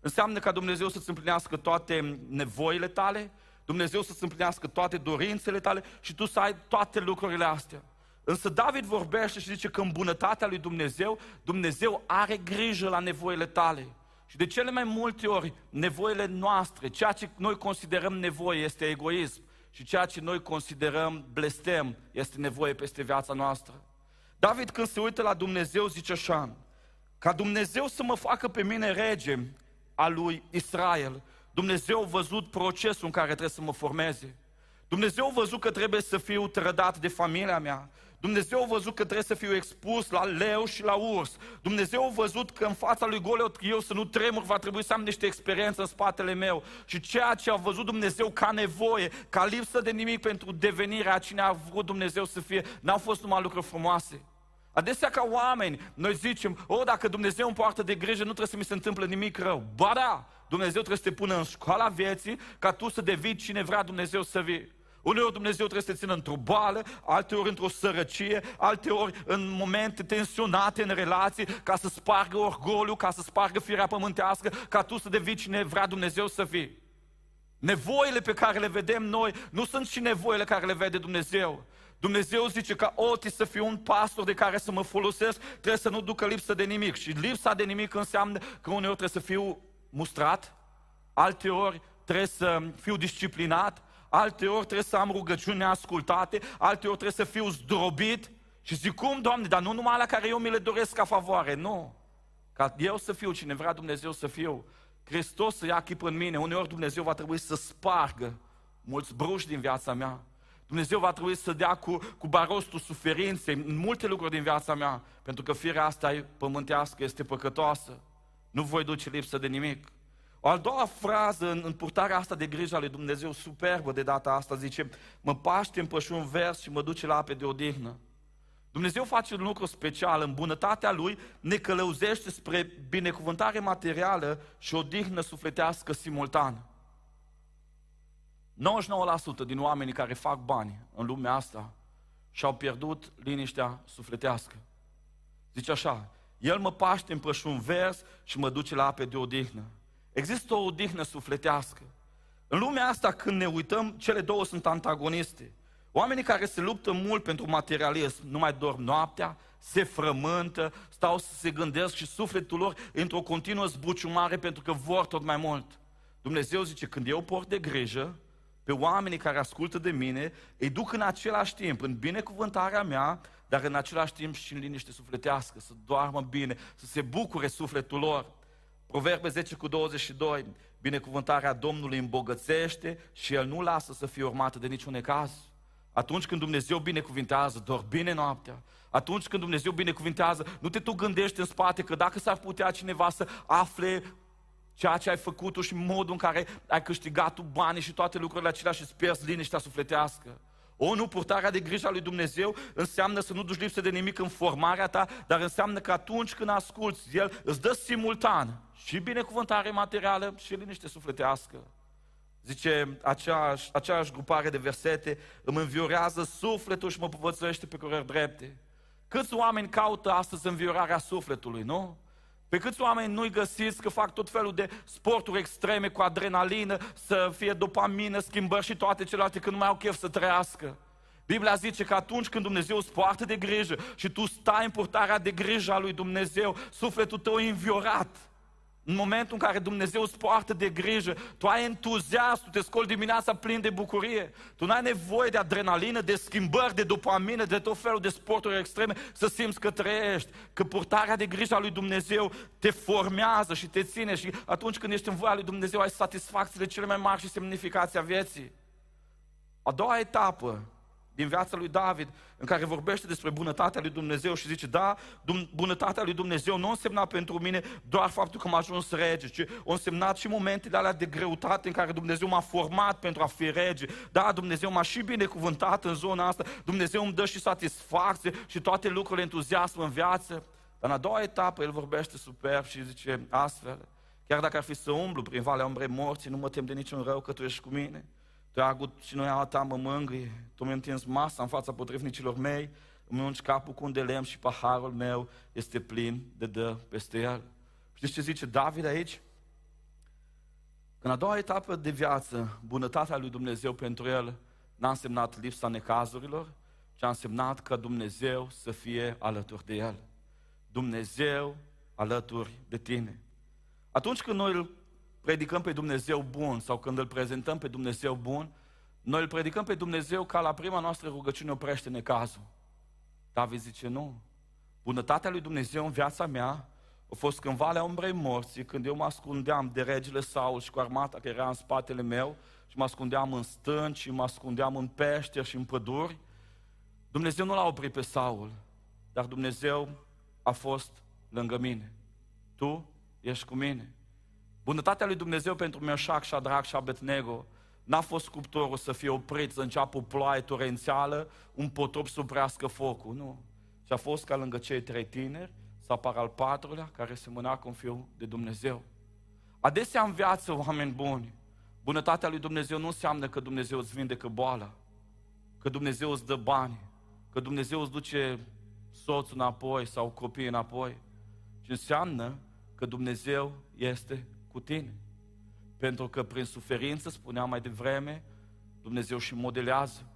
Înseamnă ca Dumnezeu să-ți împlinească toate nevoile tale, Dumnezeu să-ți împlinească toate dorințele tale și tu să ai toate lucrurile astea. Însă David vorbește și zice că în bunătatea lui Dumnezeu, Dumnezeu are grijă la nevoile tale. Și de cele mai multe ori, nevoile noastre, ceea ce noi considerăm nevoie este egoism și ceea ce noi considerăm blestem este nevoie peste viața noastră. David când se uită la Dumnezeu zice așa, ca Dumnezeu să mă facă pe mine rege al lui Israel, Dumnezeu a văzut procesul în care trebuie să mă formeze. Dumnezeu a văzut că trebuie să fiu trădat de familia mea. Dumnezeu a văzut că trebuie să fiu expus la leu și la urs. Dumnezeu a văzut că în fața lui Goliot eu să nu tremur, va trebui să am niște experiență în spatele meu. Și ceea ce a văzut Dumnezeu ca nevoie, ca lipsă de nimic pentru devenirea a cine a vrut Dumnezeu să fie, n-au fost numai lucruri frumoase. Adesea ca oameni, noi zicem, o, dacă Dumnezeu îmi poartă de grijă, nu trebuie să mi se întâmple nimic rău. Ba da, Dumnezeu trebuie să te pună în școala vieții ca tu să devii cine vrea Dumnezeu să vii. Uneori Dumnezeu trebuie să te țină într-o boală, alteori într-o sărăcie, alteori în momente tensionate în relații, ca să spargă orgoliu, ca să spargă firea pământească, ca tu să devii cine vrea Dumnezeu să fii. Nevoile pe care le vedem noi nu sunt și nevoile care le vede Dumnezeu. Dumnezeu zice că oti să fiu un pastor de care să mă folosesc, trebuie să nu ducă lipsă de nimic. Și lipsa de nimic înseamnă că uneori trebuie să fiu mustrat, alteori trebuie să fiu disciplinat, alteori trebuie să am rugăciuni neascultate, alteori trebuie să fiu zdrobit. Și zic, cum, Doamne, dar nu numai la care eu mi le doresc ca favoare, nu. Ca eu să fiu cine vrea Dumnezeu să fiu. Hristos să ia chip în mine. Uneori Dumnezeu va trebui să spargă mulți bruși din viața mea. Dumnezeu va trebui să dea cu, cu barostul suferinței în multe lucruri din viața mea, pentru că firea asta e pământească, este păcătoasă. Nu voi duce lipsă de nimic. O al doua frază în, în purtarea asta de grijă a lui Dumnezeu, superbă de data asta, zice, mă paște în pășun vers și mă duce la ape de odihnă. Dumnezeu face un lucru special, în bunătatea Lui ne călăuzește spre binecuvântare materială și odihnă sufletească simultan. 99% din oamenii care fac bani în lumea asta și-au pierdut liniștea sufletească. Zice așa, El mă paște în pășun vers și mă duce la ape de odihnă. Există o odihnă sufletească. În lumea asta, când ne uităm, cele două sunt antagoniste. Oamenii care se luptă mult pentru materialism, nu mai dorm noaptea, se frământă, stau să se gândesc și sufletul lor într-o continuă zbuciumare pentru că vor tot mai mult. Dumnezeu zice, când eu port de grijă pe oamenii care ascultă de mine, îi duc în același timp, în binecuvântarea mea, dar în același timp și în liniște sufletească, să doarmă bine, să se bucure sufletul lor. Proverbe 10 cu 22, binecuvântarea Domnului îmbogățește și El nu lasă să fie urmată de niciun caz. Atunci când Dumnezeu binecuvintează, doar bine noaptea. Atunci când Dumnezeu binecuvintează, nu te tu gândești în spate că dacă s-ar putea cineva să afle ceea ce ai făcut tu și modul în care ai câștigat tu banii și toate lucrurile acelea și îți pierzi liniștea sufletească. O, nu, purtarea de grijă a lui Dumnezeu înseamnă să nu duci lipsă de nimic în formarea ta, dar înseamnă că atunci când asculți, El îți dă simultan și binecuvântare materială și liniște sufletească. Zice aceeași, aceeași grupare de versete, îmi înviorează sufletul și mă povățuiește pe curări drepte. Câți oameni caută astăzi înviorarea sufletului, nu? Pe câți oameni nu-i găsiți că fac tot felul de sporturi extreme cu adrenalină, să fie dopamină, schimbări și toate celelalte, când nu mai au chef să trăiască. Biblia zice că atunci când Dumnezeu îți poartă de grijă și tu stai în purtarea de grijă a lui Dumnezeu, sufletul tău e înviorat. În momentul în care Dumnezeu îți poartă de grijă, tu ai entuziasm, tu te scoli dimineața plin de bucurie. Tu nu ai nevoie de adrenalină, de schimbări, de dopamină, de tot felul de sporturi extreme să simți că trăiești. Că purtarea de grijă a lui Dumnezeu te formează și te ține și atunci când ești în voia lui Dumnezeu ai satisfacțiile cele mai mari și semnificația vieții. A doua etapă din viața lui David, în care vorbește despre bunătatea lui Dumnezeu și zice, da, bunătatea lui Dumnezeu nu însemna pentru mine doar faptul că m-a ajuns rege, ci a însemnat și momentele alea de greutate în care Dumnezeu m-a format pentru a fi rege. Da, Dumnezeu m-a și binecuvântat în zona asta, Dumnezeu îmi dă și satisfacție și toate lucrurile entuziasm în viață. Dar în a doua etapă el vorbește superb și zice astfel, chiar dacă ar fi să umblu prin valea umbrei morții, nu mă tem de niciun rău că tu ești cu mine. Dragul și noi a ta mă mângâie, tu mi-ai întins masa în fața potrivnicilor mei, îmi ungi capul cu un de lemn și paharul meu este plin de dă peste el. Știți ce zice David aici? În a doua etapă de viață, bunătatea lui Dumnezeu pentru el n-a însemnat lipsa necazurilor, ci a însemnat că Dumnezeu să fie alături de el. Dumnezeu alături de tine. Atunci când noi îl predicăm pe Dumnezeu bun sau când îl prezentăm pe Dumnezeu bun, noi îl predicăm pe Dumnezeu ca la prima noastră rugăciune oprește necazul. David zice, nu. Bunătatea lui Dumnezeu în viața mea a fost când valea umbrei morții, când eu mă ascundeam de regele Saul și cu armata care era în spatele meu și mă ascundeam în stânci și mă ascundeam în peșteri și în păduri. Dumnezeu nu l-a oprit pe Saul, dar Dumnezeu a fost lângă mine. Tu ești cu mine. Bunătatea lui Dumnezeu pentru Meșac, Shadrach și Abednego n-a fost cuptorul să fie oprit, să înceapă o ploaie torențială, un potop să oprească focul, nu. Și a fost ca lângă cei trei tineri să apară al patrulea care se mâna cu un fiu de Dumnezeu. Adesea în viață, oameni buni, bunătatea lui Dumnezeu nu înseamnă că Dumnezeu îți vindecă boala, că Dumnezeu îți dă bani, că Dumnezeu îți duce soțul înapoi sau copiii înapoi, ci înseamnă că Dumnezeu este cu tine. Pentru că prin suferință, spuneam mai devreme, Dumnezeu și modelează.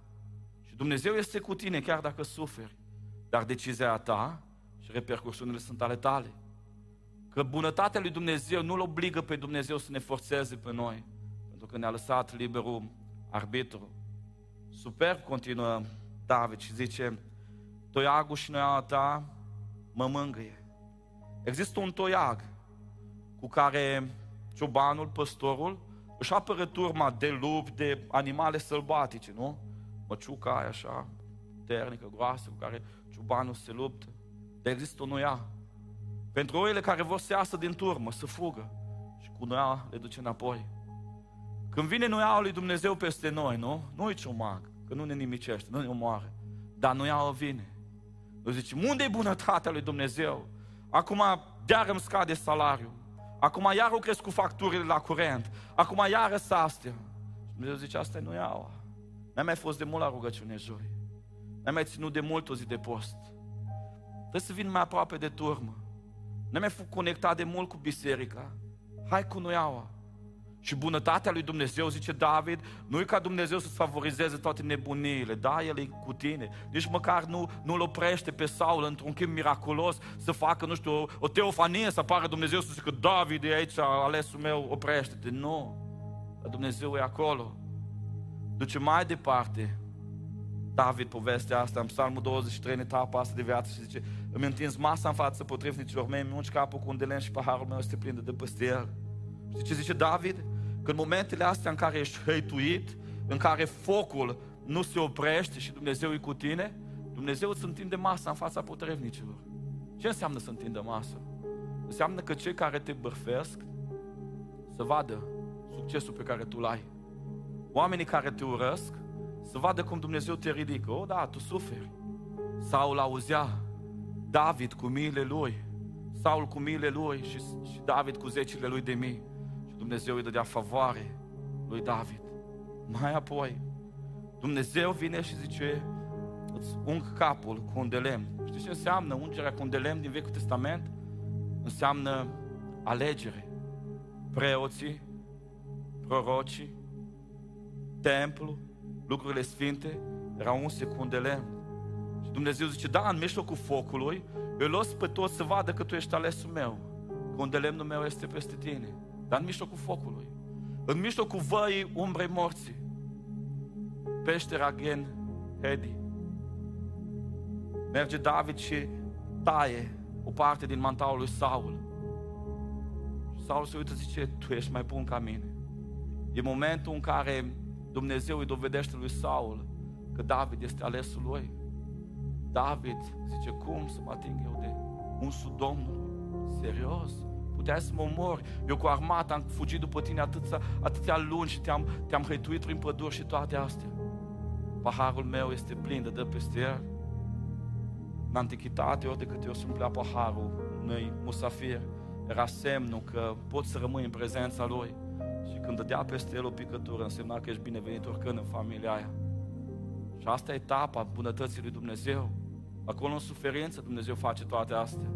Și Dumnezeu este cu tine chiar dacă suferi. Dar decizia ta și repercursiunile sunt ale tale. Că bunătatea lui Dumnezeu nu-L obligă pe Dumnezeu să ne forțeze pe noi. Pentru că ne-a lăsat liberul arbitru. Superb continuă David și zice, toiagul și noia ta mă mângâie. Există un toiag cu care ciobanul, păstorul, își apără turma de lupi, de animale sălbatice, nu? Măciuca aia așa, ternică, groasă, cu care ciobanul se luptă. Dar există o noia. Pentru oile care vor să iasă din turmă, să fugă. Și cu noia le duce înapoi. Când vine noia lui Dumnezeu peste noi, nu? Nu-i ciomag, că nu ne nimicește, nu ne omoară. Dar noia vine. Noi zicem, unde e bunătatea lui Dumnezeu? Acum de îmi scade salariul. Acum iar au crescut facturile la curent. Acum iară să astea. Și Dumnezeu zice, asta nu iau. N-ai mai fost de mult la rugăciune joi. N-ai mai ținut de mult o zi de post. Trebuie să vin mai aproape de turmă. N-ai mai fost conectat de mult cu biserica. Hai cu noiaua. Și bunătatea lui Dumnezeu, zice David, nu e ca Dumnezeu să-ți favorizeze toate nebuniile, da, El e cu tine. Nici măcar nu, nu-l oprește pe Saul într-un chip miraculos să facă, nu știu, o, o teofanie, să apară Dumnezeu să zică, David e aici, alesul meu, oprește-te. Nu, dar Dumnezeu e acolo. Duce mai departe David povestea asta în Psalmul 23, în etapa asta de viață și zice, îmi întins masa în față potrivnicilor mei, îmi ungi capul cu un de și paharul meu este plin de dă peste el. Știi ce zice David? Că în momentele astea în care ești hăituit, în care focul nu se oprește și Dumnezeu e cu tine, Dumnezeu îți întinde masa în fața potrivnicilor. Ce înseamnă să întindă masă? Înseamnă că cei care te bărfesc să vadă succesul pe care tu l-ai. Oamenii care te urăsc să vadă cum Dumnezeu te ridică. O, da, tu suferi. Saul auzea David cu miile lui, Saul cu miile lui și, și David cu zecile lui de mii. Dumnezeu îi dădea favoare lui David. Mai apoi, Dumnezeu vine și zice, îți ung capul cu un de lemn. Știți ce înseamnă ungerea cu un de lemn din Vechiul Testament? înseamnă alegere. Preoții, prorocii, templu, lucrurile sfinte, erau un secund de lemn. Și Dumnezeu zice, da, în mijlocul focului, eu los pe toți să vadă că tu ești alesul meu, că unde lemnul meu este peste tine. Dar în mijlocul focului, în mijlocul văii umbrei morții, peștera Gen Hedi, merge David și taie o parte din mantaul lui Saul. Și Saul se uită și zice, tu ești mai bun ca mine. E momentul în care Dumnezeu îi dovedește lui Saul că David este alesul lui. David zice, cum să mă ating eu de unsul Domnului? Serios? Puteai să mă omori. Eu cu armata am fugit după tine atâția, atâția luni și te-am, te-am hăituit prin păduri și toate astea. Paharul meu este plin de dă peste el. În antichitate, ori de câte ori se umplea paharul unui musafir, era semnul că poți să rămâi în prezența lui. Și când dădea peste el o picătură, însemna că ești binevenit oricând în familia aia. Și asta e etapa bunătății lui Dumnezeu. Acolo în suferință Dumnezeu face toate astea.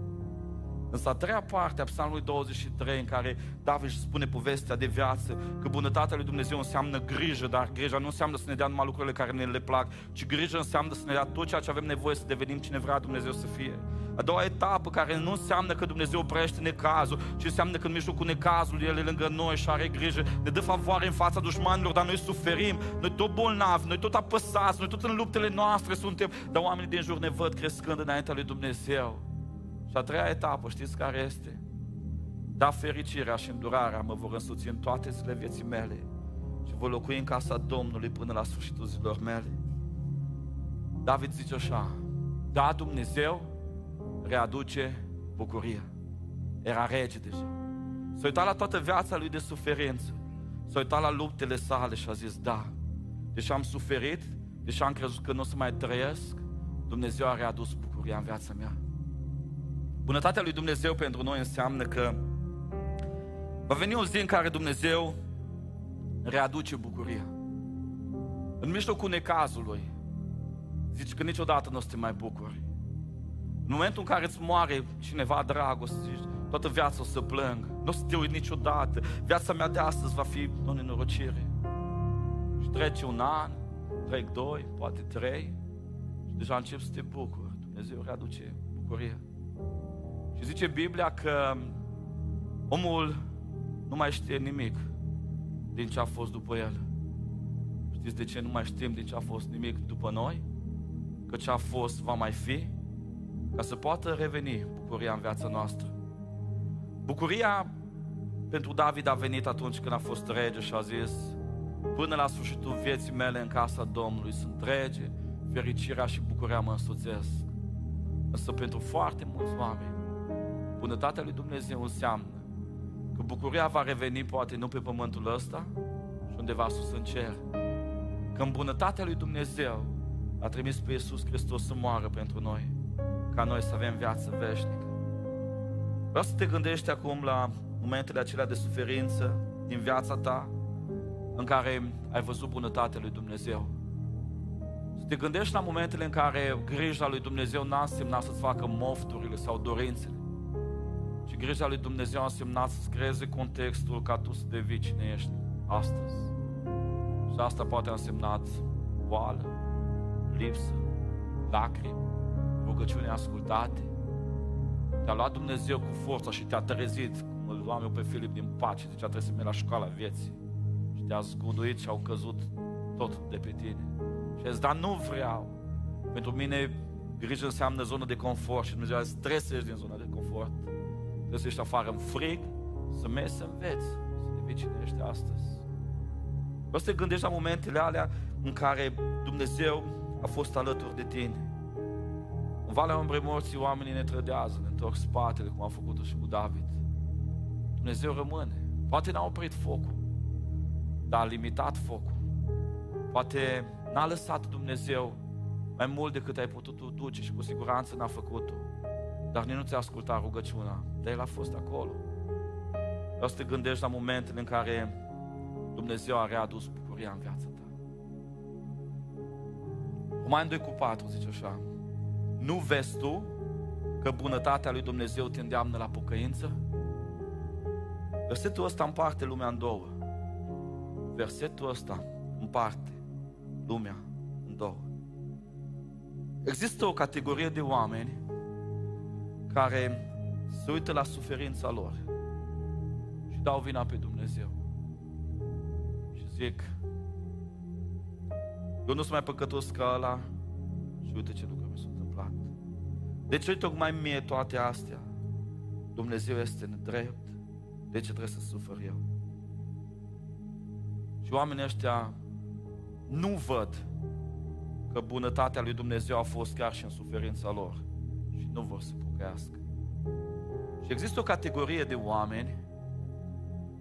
Însă a treia parte a Psalmului 23 în care David își spune povestea de viață, că bunătatea lui Dumnezeu înseamnă grijă, dar grija nu înseamnă să ne dea numai lucrurile care ne le plac, ci grijă înseamnă să ne dea tot ceea ce avem nevoie să devenim cine vrea Dumnezeu să fie. A doua etapă care nu înseamnă că Dumnezeu oprește necazul, ci înseamnă că în mijlocul necazului El e lângă noi și are grijă, ne dă favoare în fața dușmanilor, dar noi suferim, noi tot bolnavi, noi tot apăsați, noi tot în luptele noastre suntem, dar oamenii din jur ne văd crescând înaintea lui Dumnezeu. Și a treia etapă, știți care este? Da, fericirea și îndurarea mă vor însuți în toate zilele vieții mele și voi locui în casa Domnului până la sfârșitul zilor mele. David zice așa, da, Dumnezeu readuce bucuria. Era rege deja. S-a uitat la toată viața lui de suferință. S-a uitat la luptele sale și a zis, da, deși am suferit, deși am crezut că nu o să mai trăiesc, Dumnezeu a readus bucuria în viața mea. Bunătatea lui Dumnezeu pentru noi înseamnă că va veni o zi în care Dumnezeu readuce bucuria. În mijlocul necazului, zici că niciodată nu o să te mai bucuri. În momentul în care îți moare cineva dragoste, zici, toată viața o să plâng, nu o să te uit niciodată, viața mea de astăzi va fi o nenorocire. Și trece un an, trec doi, poate trei, și deja încep să te bucuri. Dumnezeu readuce bucuria. Și zice Biblia că omul nu mai știe nimic din ce a fost după el. Știți de ce nu mai știm din ce a fost nimic după noi? Că ce a fost va mai fi? Ca să poată reveni bucuria în viața noastră. Bucuria pentru David a venit atunci când a fost rege și a zis Până la sfârșitul vieții mele în casa Domnului sunt rege, fericirea și bucuria mă însoțesc. Însă pentru foarte mulți oameni bunătatea lui Dumnezeu înseamnă că bucuria va reveni poate nu pe pământul ăsta și undeva sus în cer. Că în bunătatea lui Dumnezeu a trimis pe Iisus Hristos să moară pentru noi, ca noi să avem viață veșnică. Vreau să te gândești acum la momentele acelea de suferință din viața ta, în care ai văzut bunătatea lui Dumnezeu. Să te gândești la momentele în care grija lui Dumnezeu n-a însemnat să-ți facă mofturile sau dorințele. Și grija lui Dumnezeu a însemnat să-ți creeze contextul ca tu să devii cine ești astăzi. Și asta poate a însemnat boală, lipsă, lacrimi, rugăciuni ascultate. Te-a luat Dumnezeu cu forța și te-a trezit, cum îl luam eu pe Filip din pace, zicea trebuie să mergi la școala vieții. Și te-a zguduit și au căzut tot de pe tine. Și a zis, dar nu vreau. Pentru mine grijă înseamnă zonă de confort și Dumnezeu a zis, trebuie să ieși din zona de confort. Trebuie să ieși afară în frig, să mergi să înveți, să devii cine ești astăzi. Vreau să te gândești la momentele alea în care Dumnezeu a fost alături de tine. În Valea Umbrei Morții oamenii ne trădează, ne întorc spatele, cum a făcut-o și cu David. Dumnezeu rămâne. Poate n-a oprit focul, dar a limitat focul. Poate n-a lăsat Dumnezeu mai mult decât ai putut tu duce și cu siguranță n-a făcut-o. Dar nici nu ți-a ascultat rugăciunea, dar El a fost acolo. Vreau să te gândești la momentele în care Dumnezeu a readus bucuria în viața ta. Roman 2 cu 4 zice așa, nu vezi tu că bunătatea lui Dumnezeu te îndeamnă la pocăință? Versetul ăsta împarte lumea în două. Versetul ăsta împarte lumea în două. Există o categorie de oameni care se uită la suferința lor și dau vina pe Dumnezeu. Și zic, eu nu sunt mai păcătos ca ăla și uite ce lucruri mi s-au întâmplat. De ce tocmai mie toate astea? Dumnezeu este nedrept, de ce trebuie să sufăr eu? Și oamenii ăștia nu văd că bunătatea lui Dumnezeu a fost chiar și în suferința lor și nu vor să pocăiască. Și există o categorie de oameni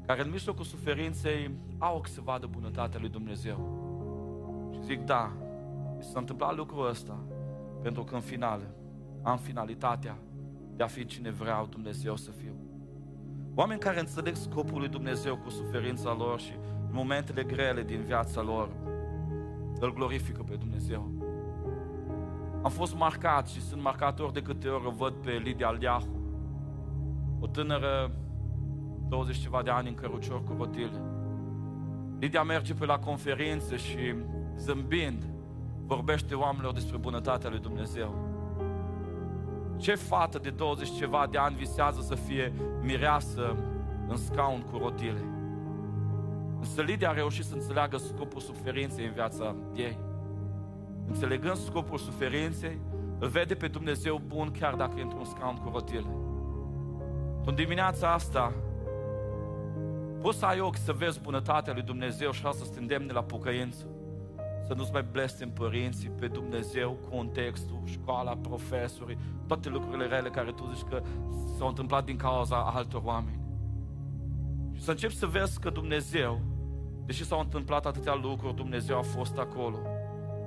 care în mijlocul suferinței au să vadă bunătatea lui Dumnezeu. Și zic, da, mi s-a întâmplat lucrul ăsta, pentru că în final am finalitatea de a fi cine vreau Dumnezeu să fiu. Oameni care înțeleg scopul lui Dumnezeu cu suferința lor și în momentele grele din viața lor, îl glorifică pe Dumnezeu. Am fost marcat și sunt marcat ori de câte ori o văd pe Lidia Aldeahu, o tânără 20 ceva de ani în cărucior cu rotile. Lidia merge pe la conferințe și zâmbind vorbește oamenilor despre bunătatea lui Dumnezeu. Ce fată de 20 ceva de ani visează să fie mireasă în scaun cu rotile? Însă Lidia a reușit să înțeleagă scopul suferinței în viața ei. Înțelegând scopul suferinței, îl vede pe Dumnezeu bun chiar dacă e într-un scaun cu rotile. În dimineața asta, poți să ai ochi să vezi bunătatea lui Dumnezeu și să te îndemne la pocăință. Să nu-ți mai blestem părinții pe Dumnezeu, contextul, școala, profesorii, toate lucrurile rele care tu zici că s-au întâmplat din cauza altor oameni. Și să începi să vezi că Dumnezeu, deși s-au întâmplat atâtea lucruri, Dumnezeu a fost acolo,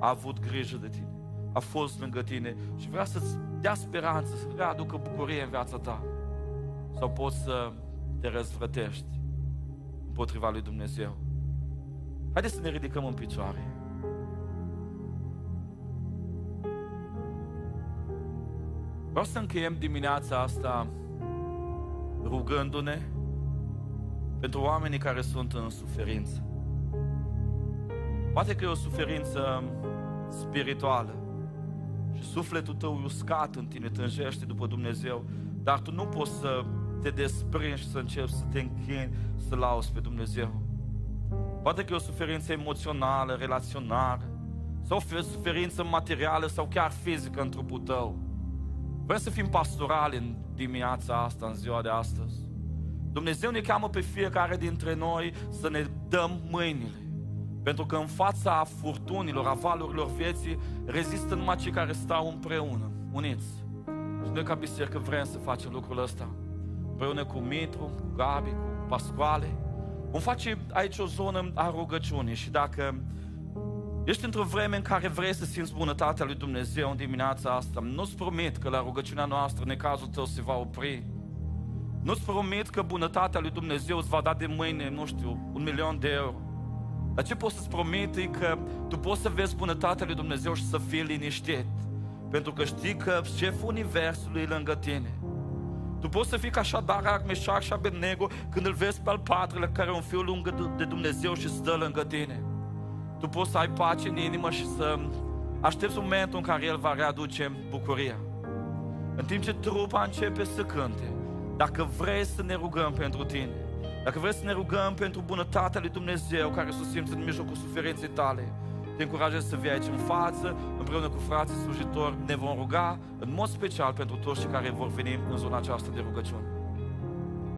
a avut grijă de tine, a fost lângă tine și vrea să-ți dea speranță, să readucă bucurie în viața ta. Sau poți să te răzvrătești împotriva lui Dumnezeu. Haideți să ne ridicăm în picioare. Vreau să încheiem dimineața asta rugându-ne pentru oamenii care sunt în suferință. Poate că e o suferință spirituală și sufletul tău e uscat în tine, tânjește după Dumnezeu, dar tu nu poți să te desprinzi și să începi să te închini, să lauzi pe Dumnezeu. Poate că e o suferință emoțională, relațională, sau o suferință materială sau chiar fizică în trupul tău. Vrem să fim pastorali în dimineața asta, în ziua de astăzi. Dumnezeu ne cheamă pe fiecare dintre noi să ne dăm mâinile. Pentru că în fața furtunilor, a valurilor vieții, rezistă numai cei care stau împreună, uniți. Și noi ca biserică vrem să facem lucrul ăsta. Împreună cu Mitru, cu Gabi, cu Pascoale. Vom face aici o zonă a rugăciunii și dacă Ești într-o vreme în care vrei să simți bunătatea lui Dumnezeu în dimineața asta. Nu-ți promit că la rugăciunea noastră necazul tău se va opri. Nu-ți promit că bunătatea lui Dumnezeu îți va da de mâine, nu știu, un milion de euro. Dar ce pot să-ți promit e că tu poți să vezi bunătatea lui Dumnezeu și să fii liniștit. Pentru că știi că șeful Universului e lângă tine. Tu poți să fii ca așa Darak, Meșac și Abednego când îl vezi pe al patrulea care e un fiu lungă de Dumnezeu și stă lângă tine tu poți să ai pace în inimă și să aștepți momentul în care El va readuce bucuria. În timp ce trupa începe să cânte, dacă vrei să ne rugăm pentru tine, dacă vrei să ne rugăm pentru bunătatea lui Dumnezeu care să simți în mijlocul suferinței tale, te încurajez să vii aici în față, împreună cu frații slujitori, ne vom ruga în mod special pentru toți cei care vor veni în zona aceasta de rugăciune.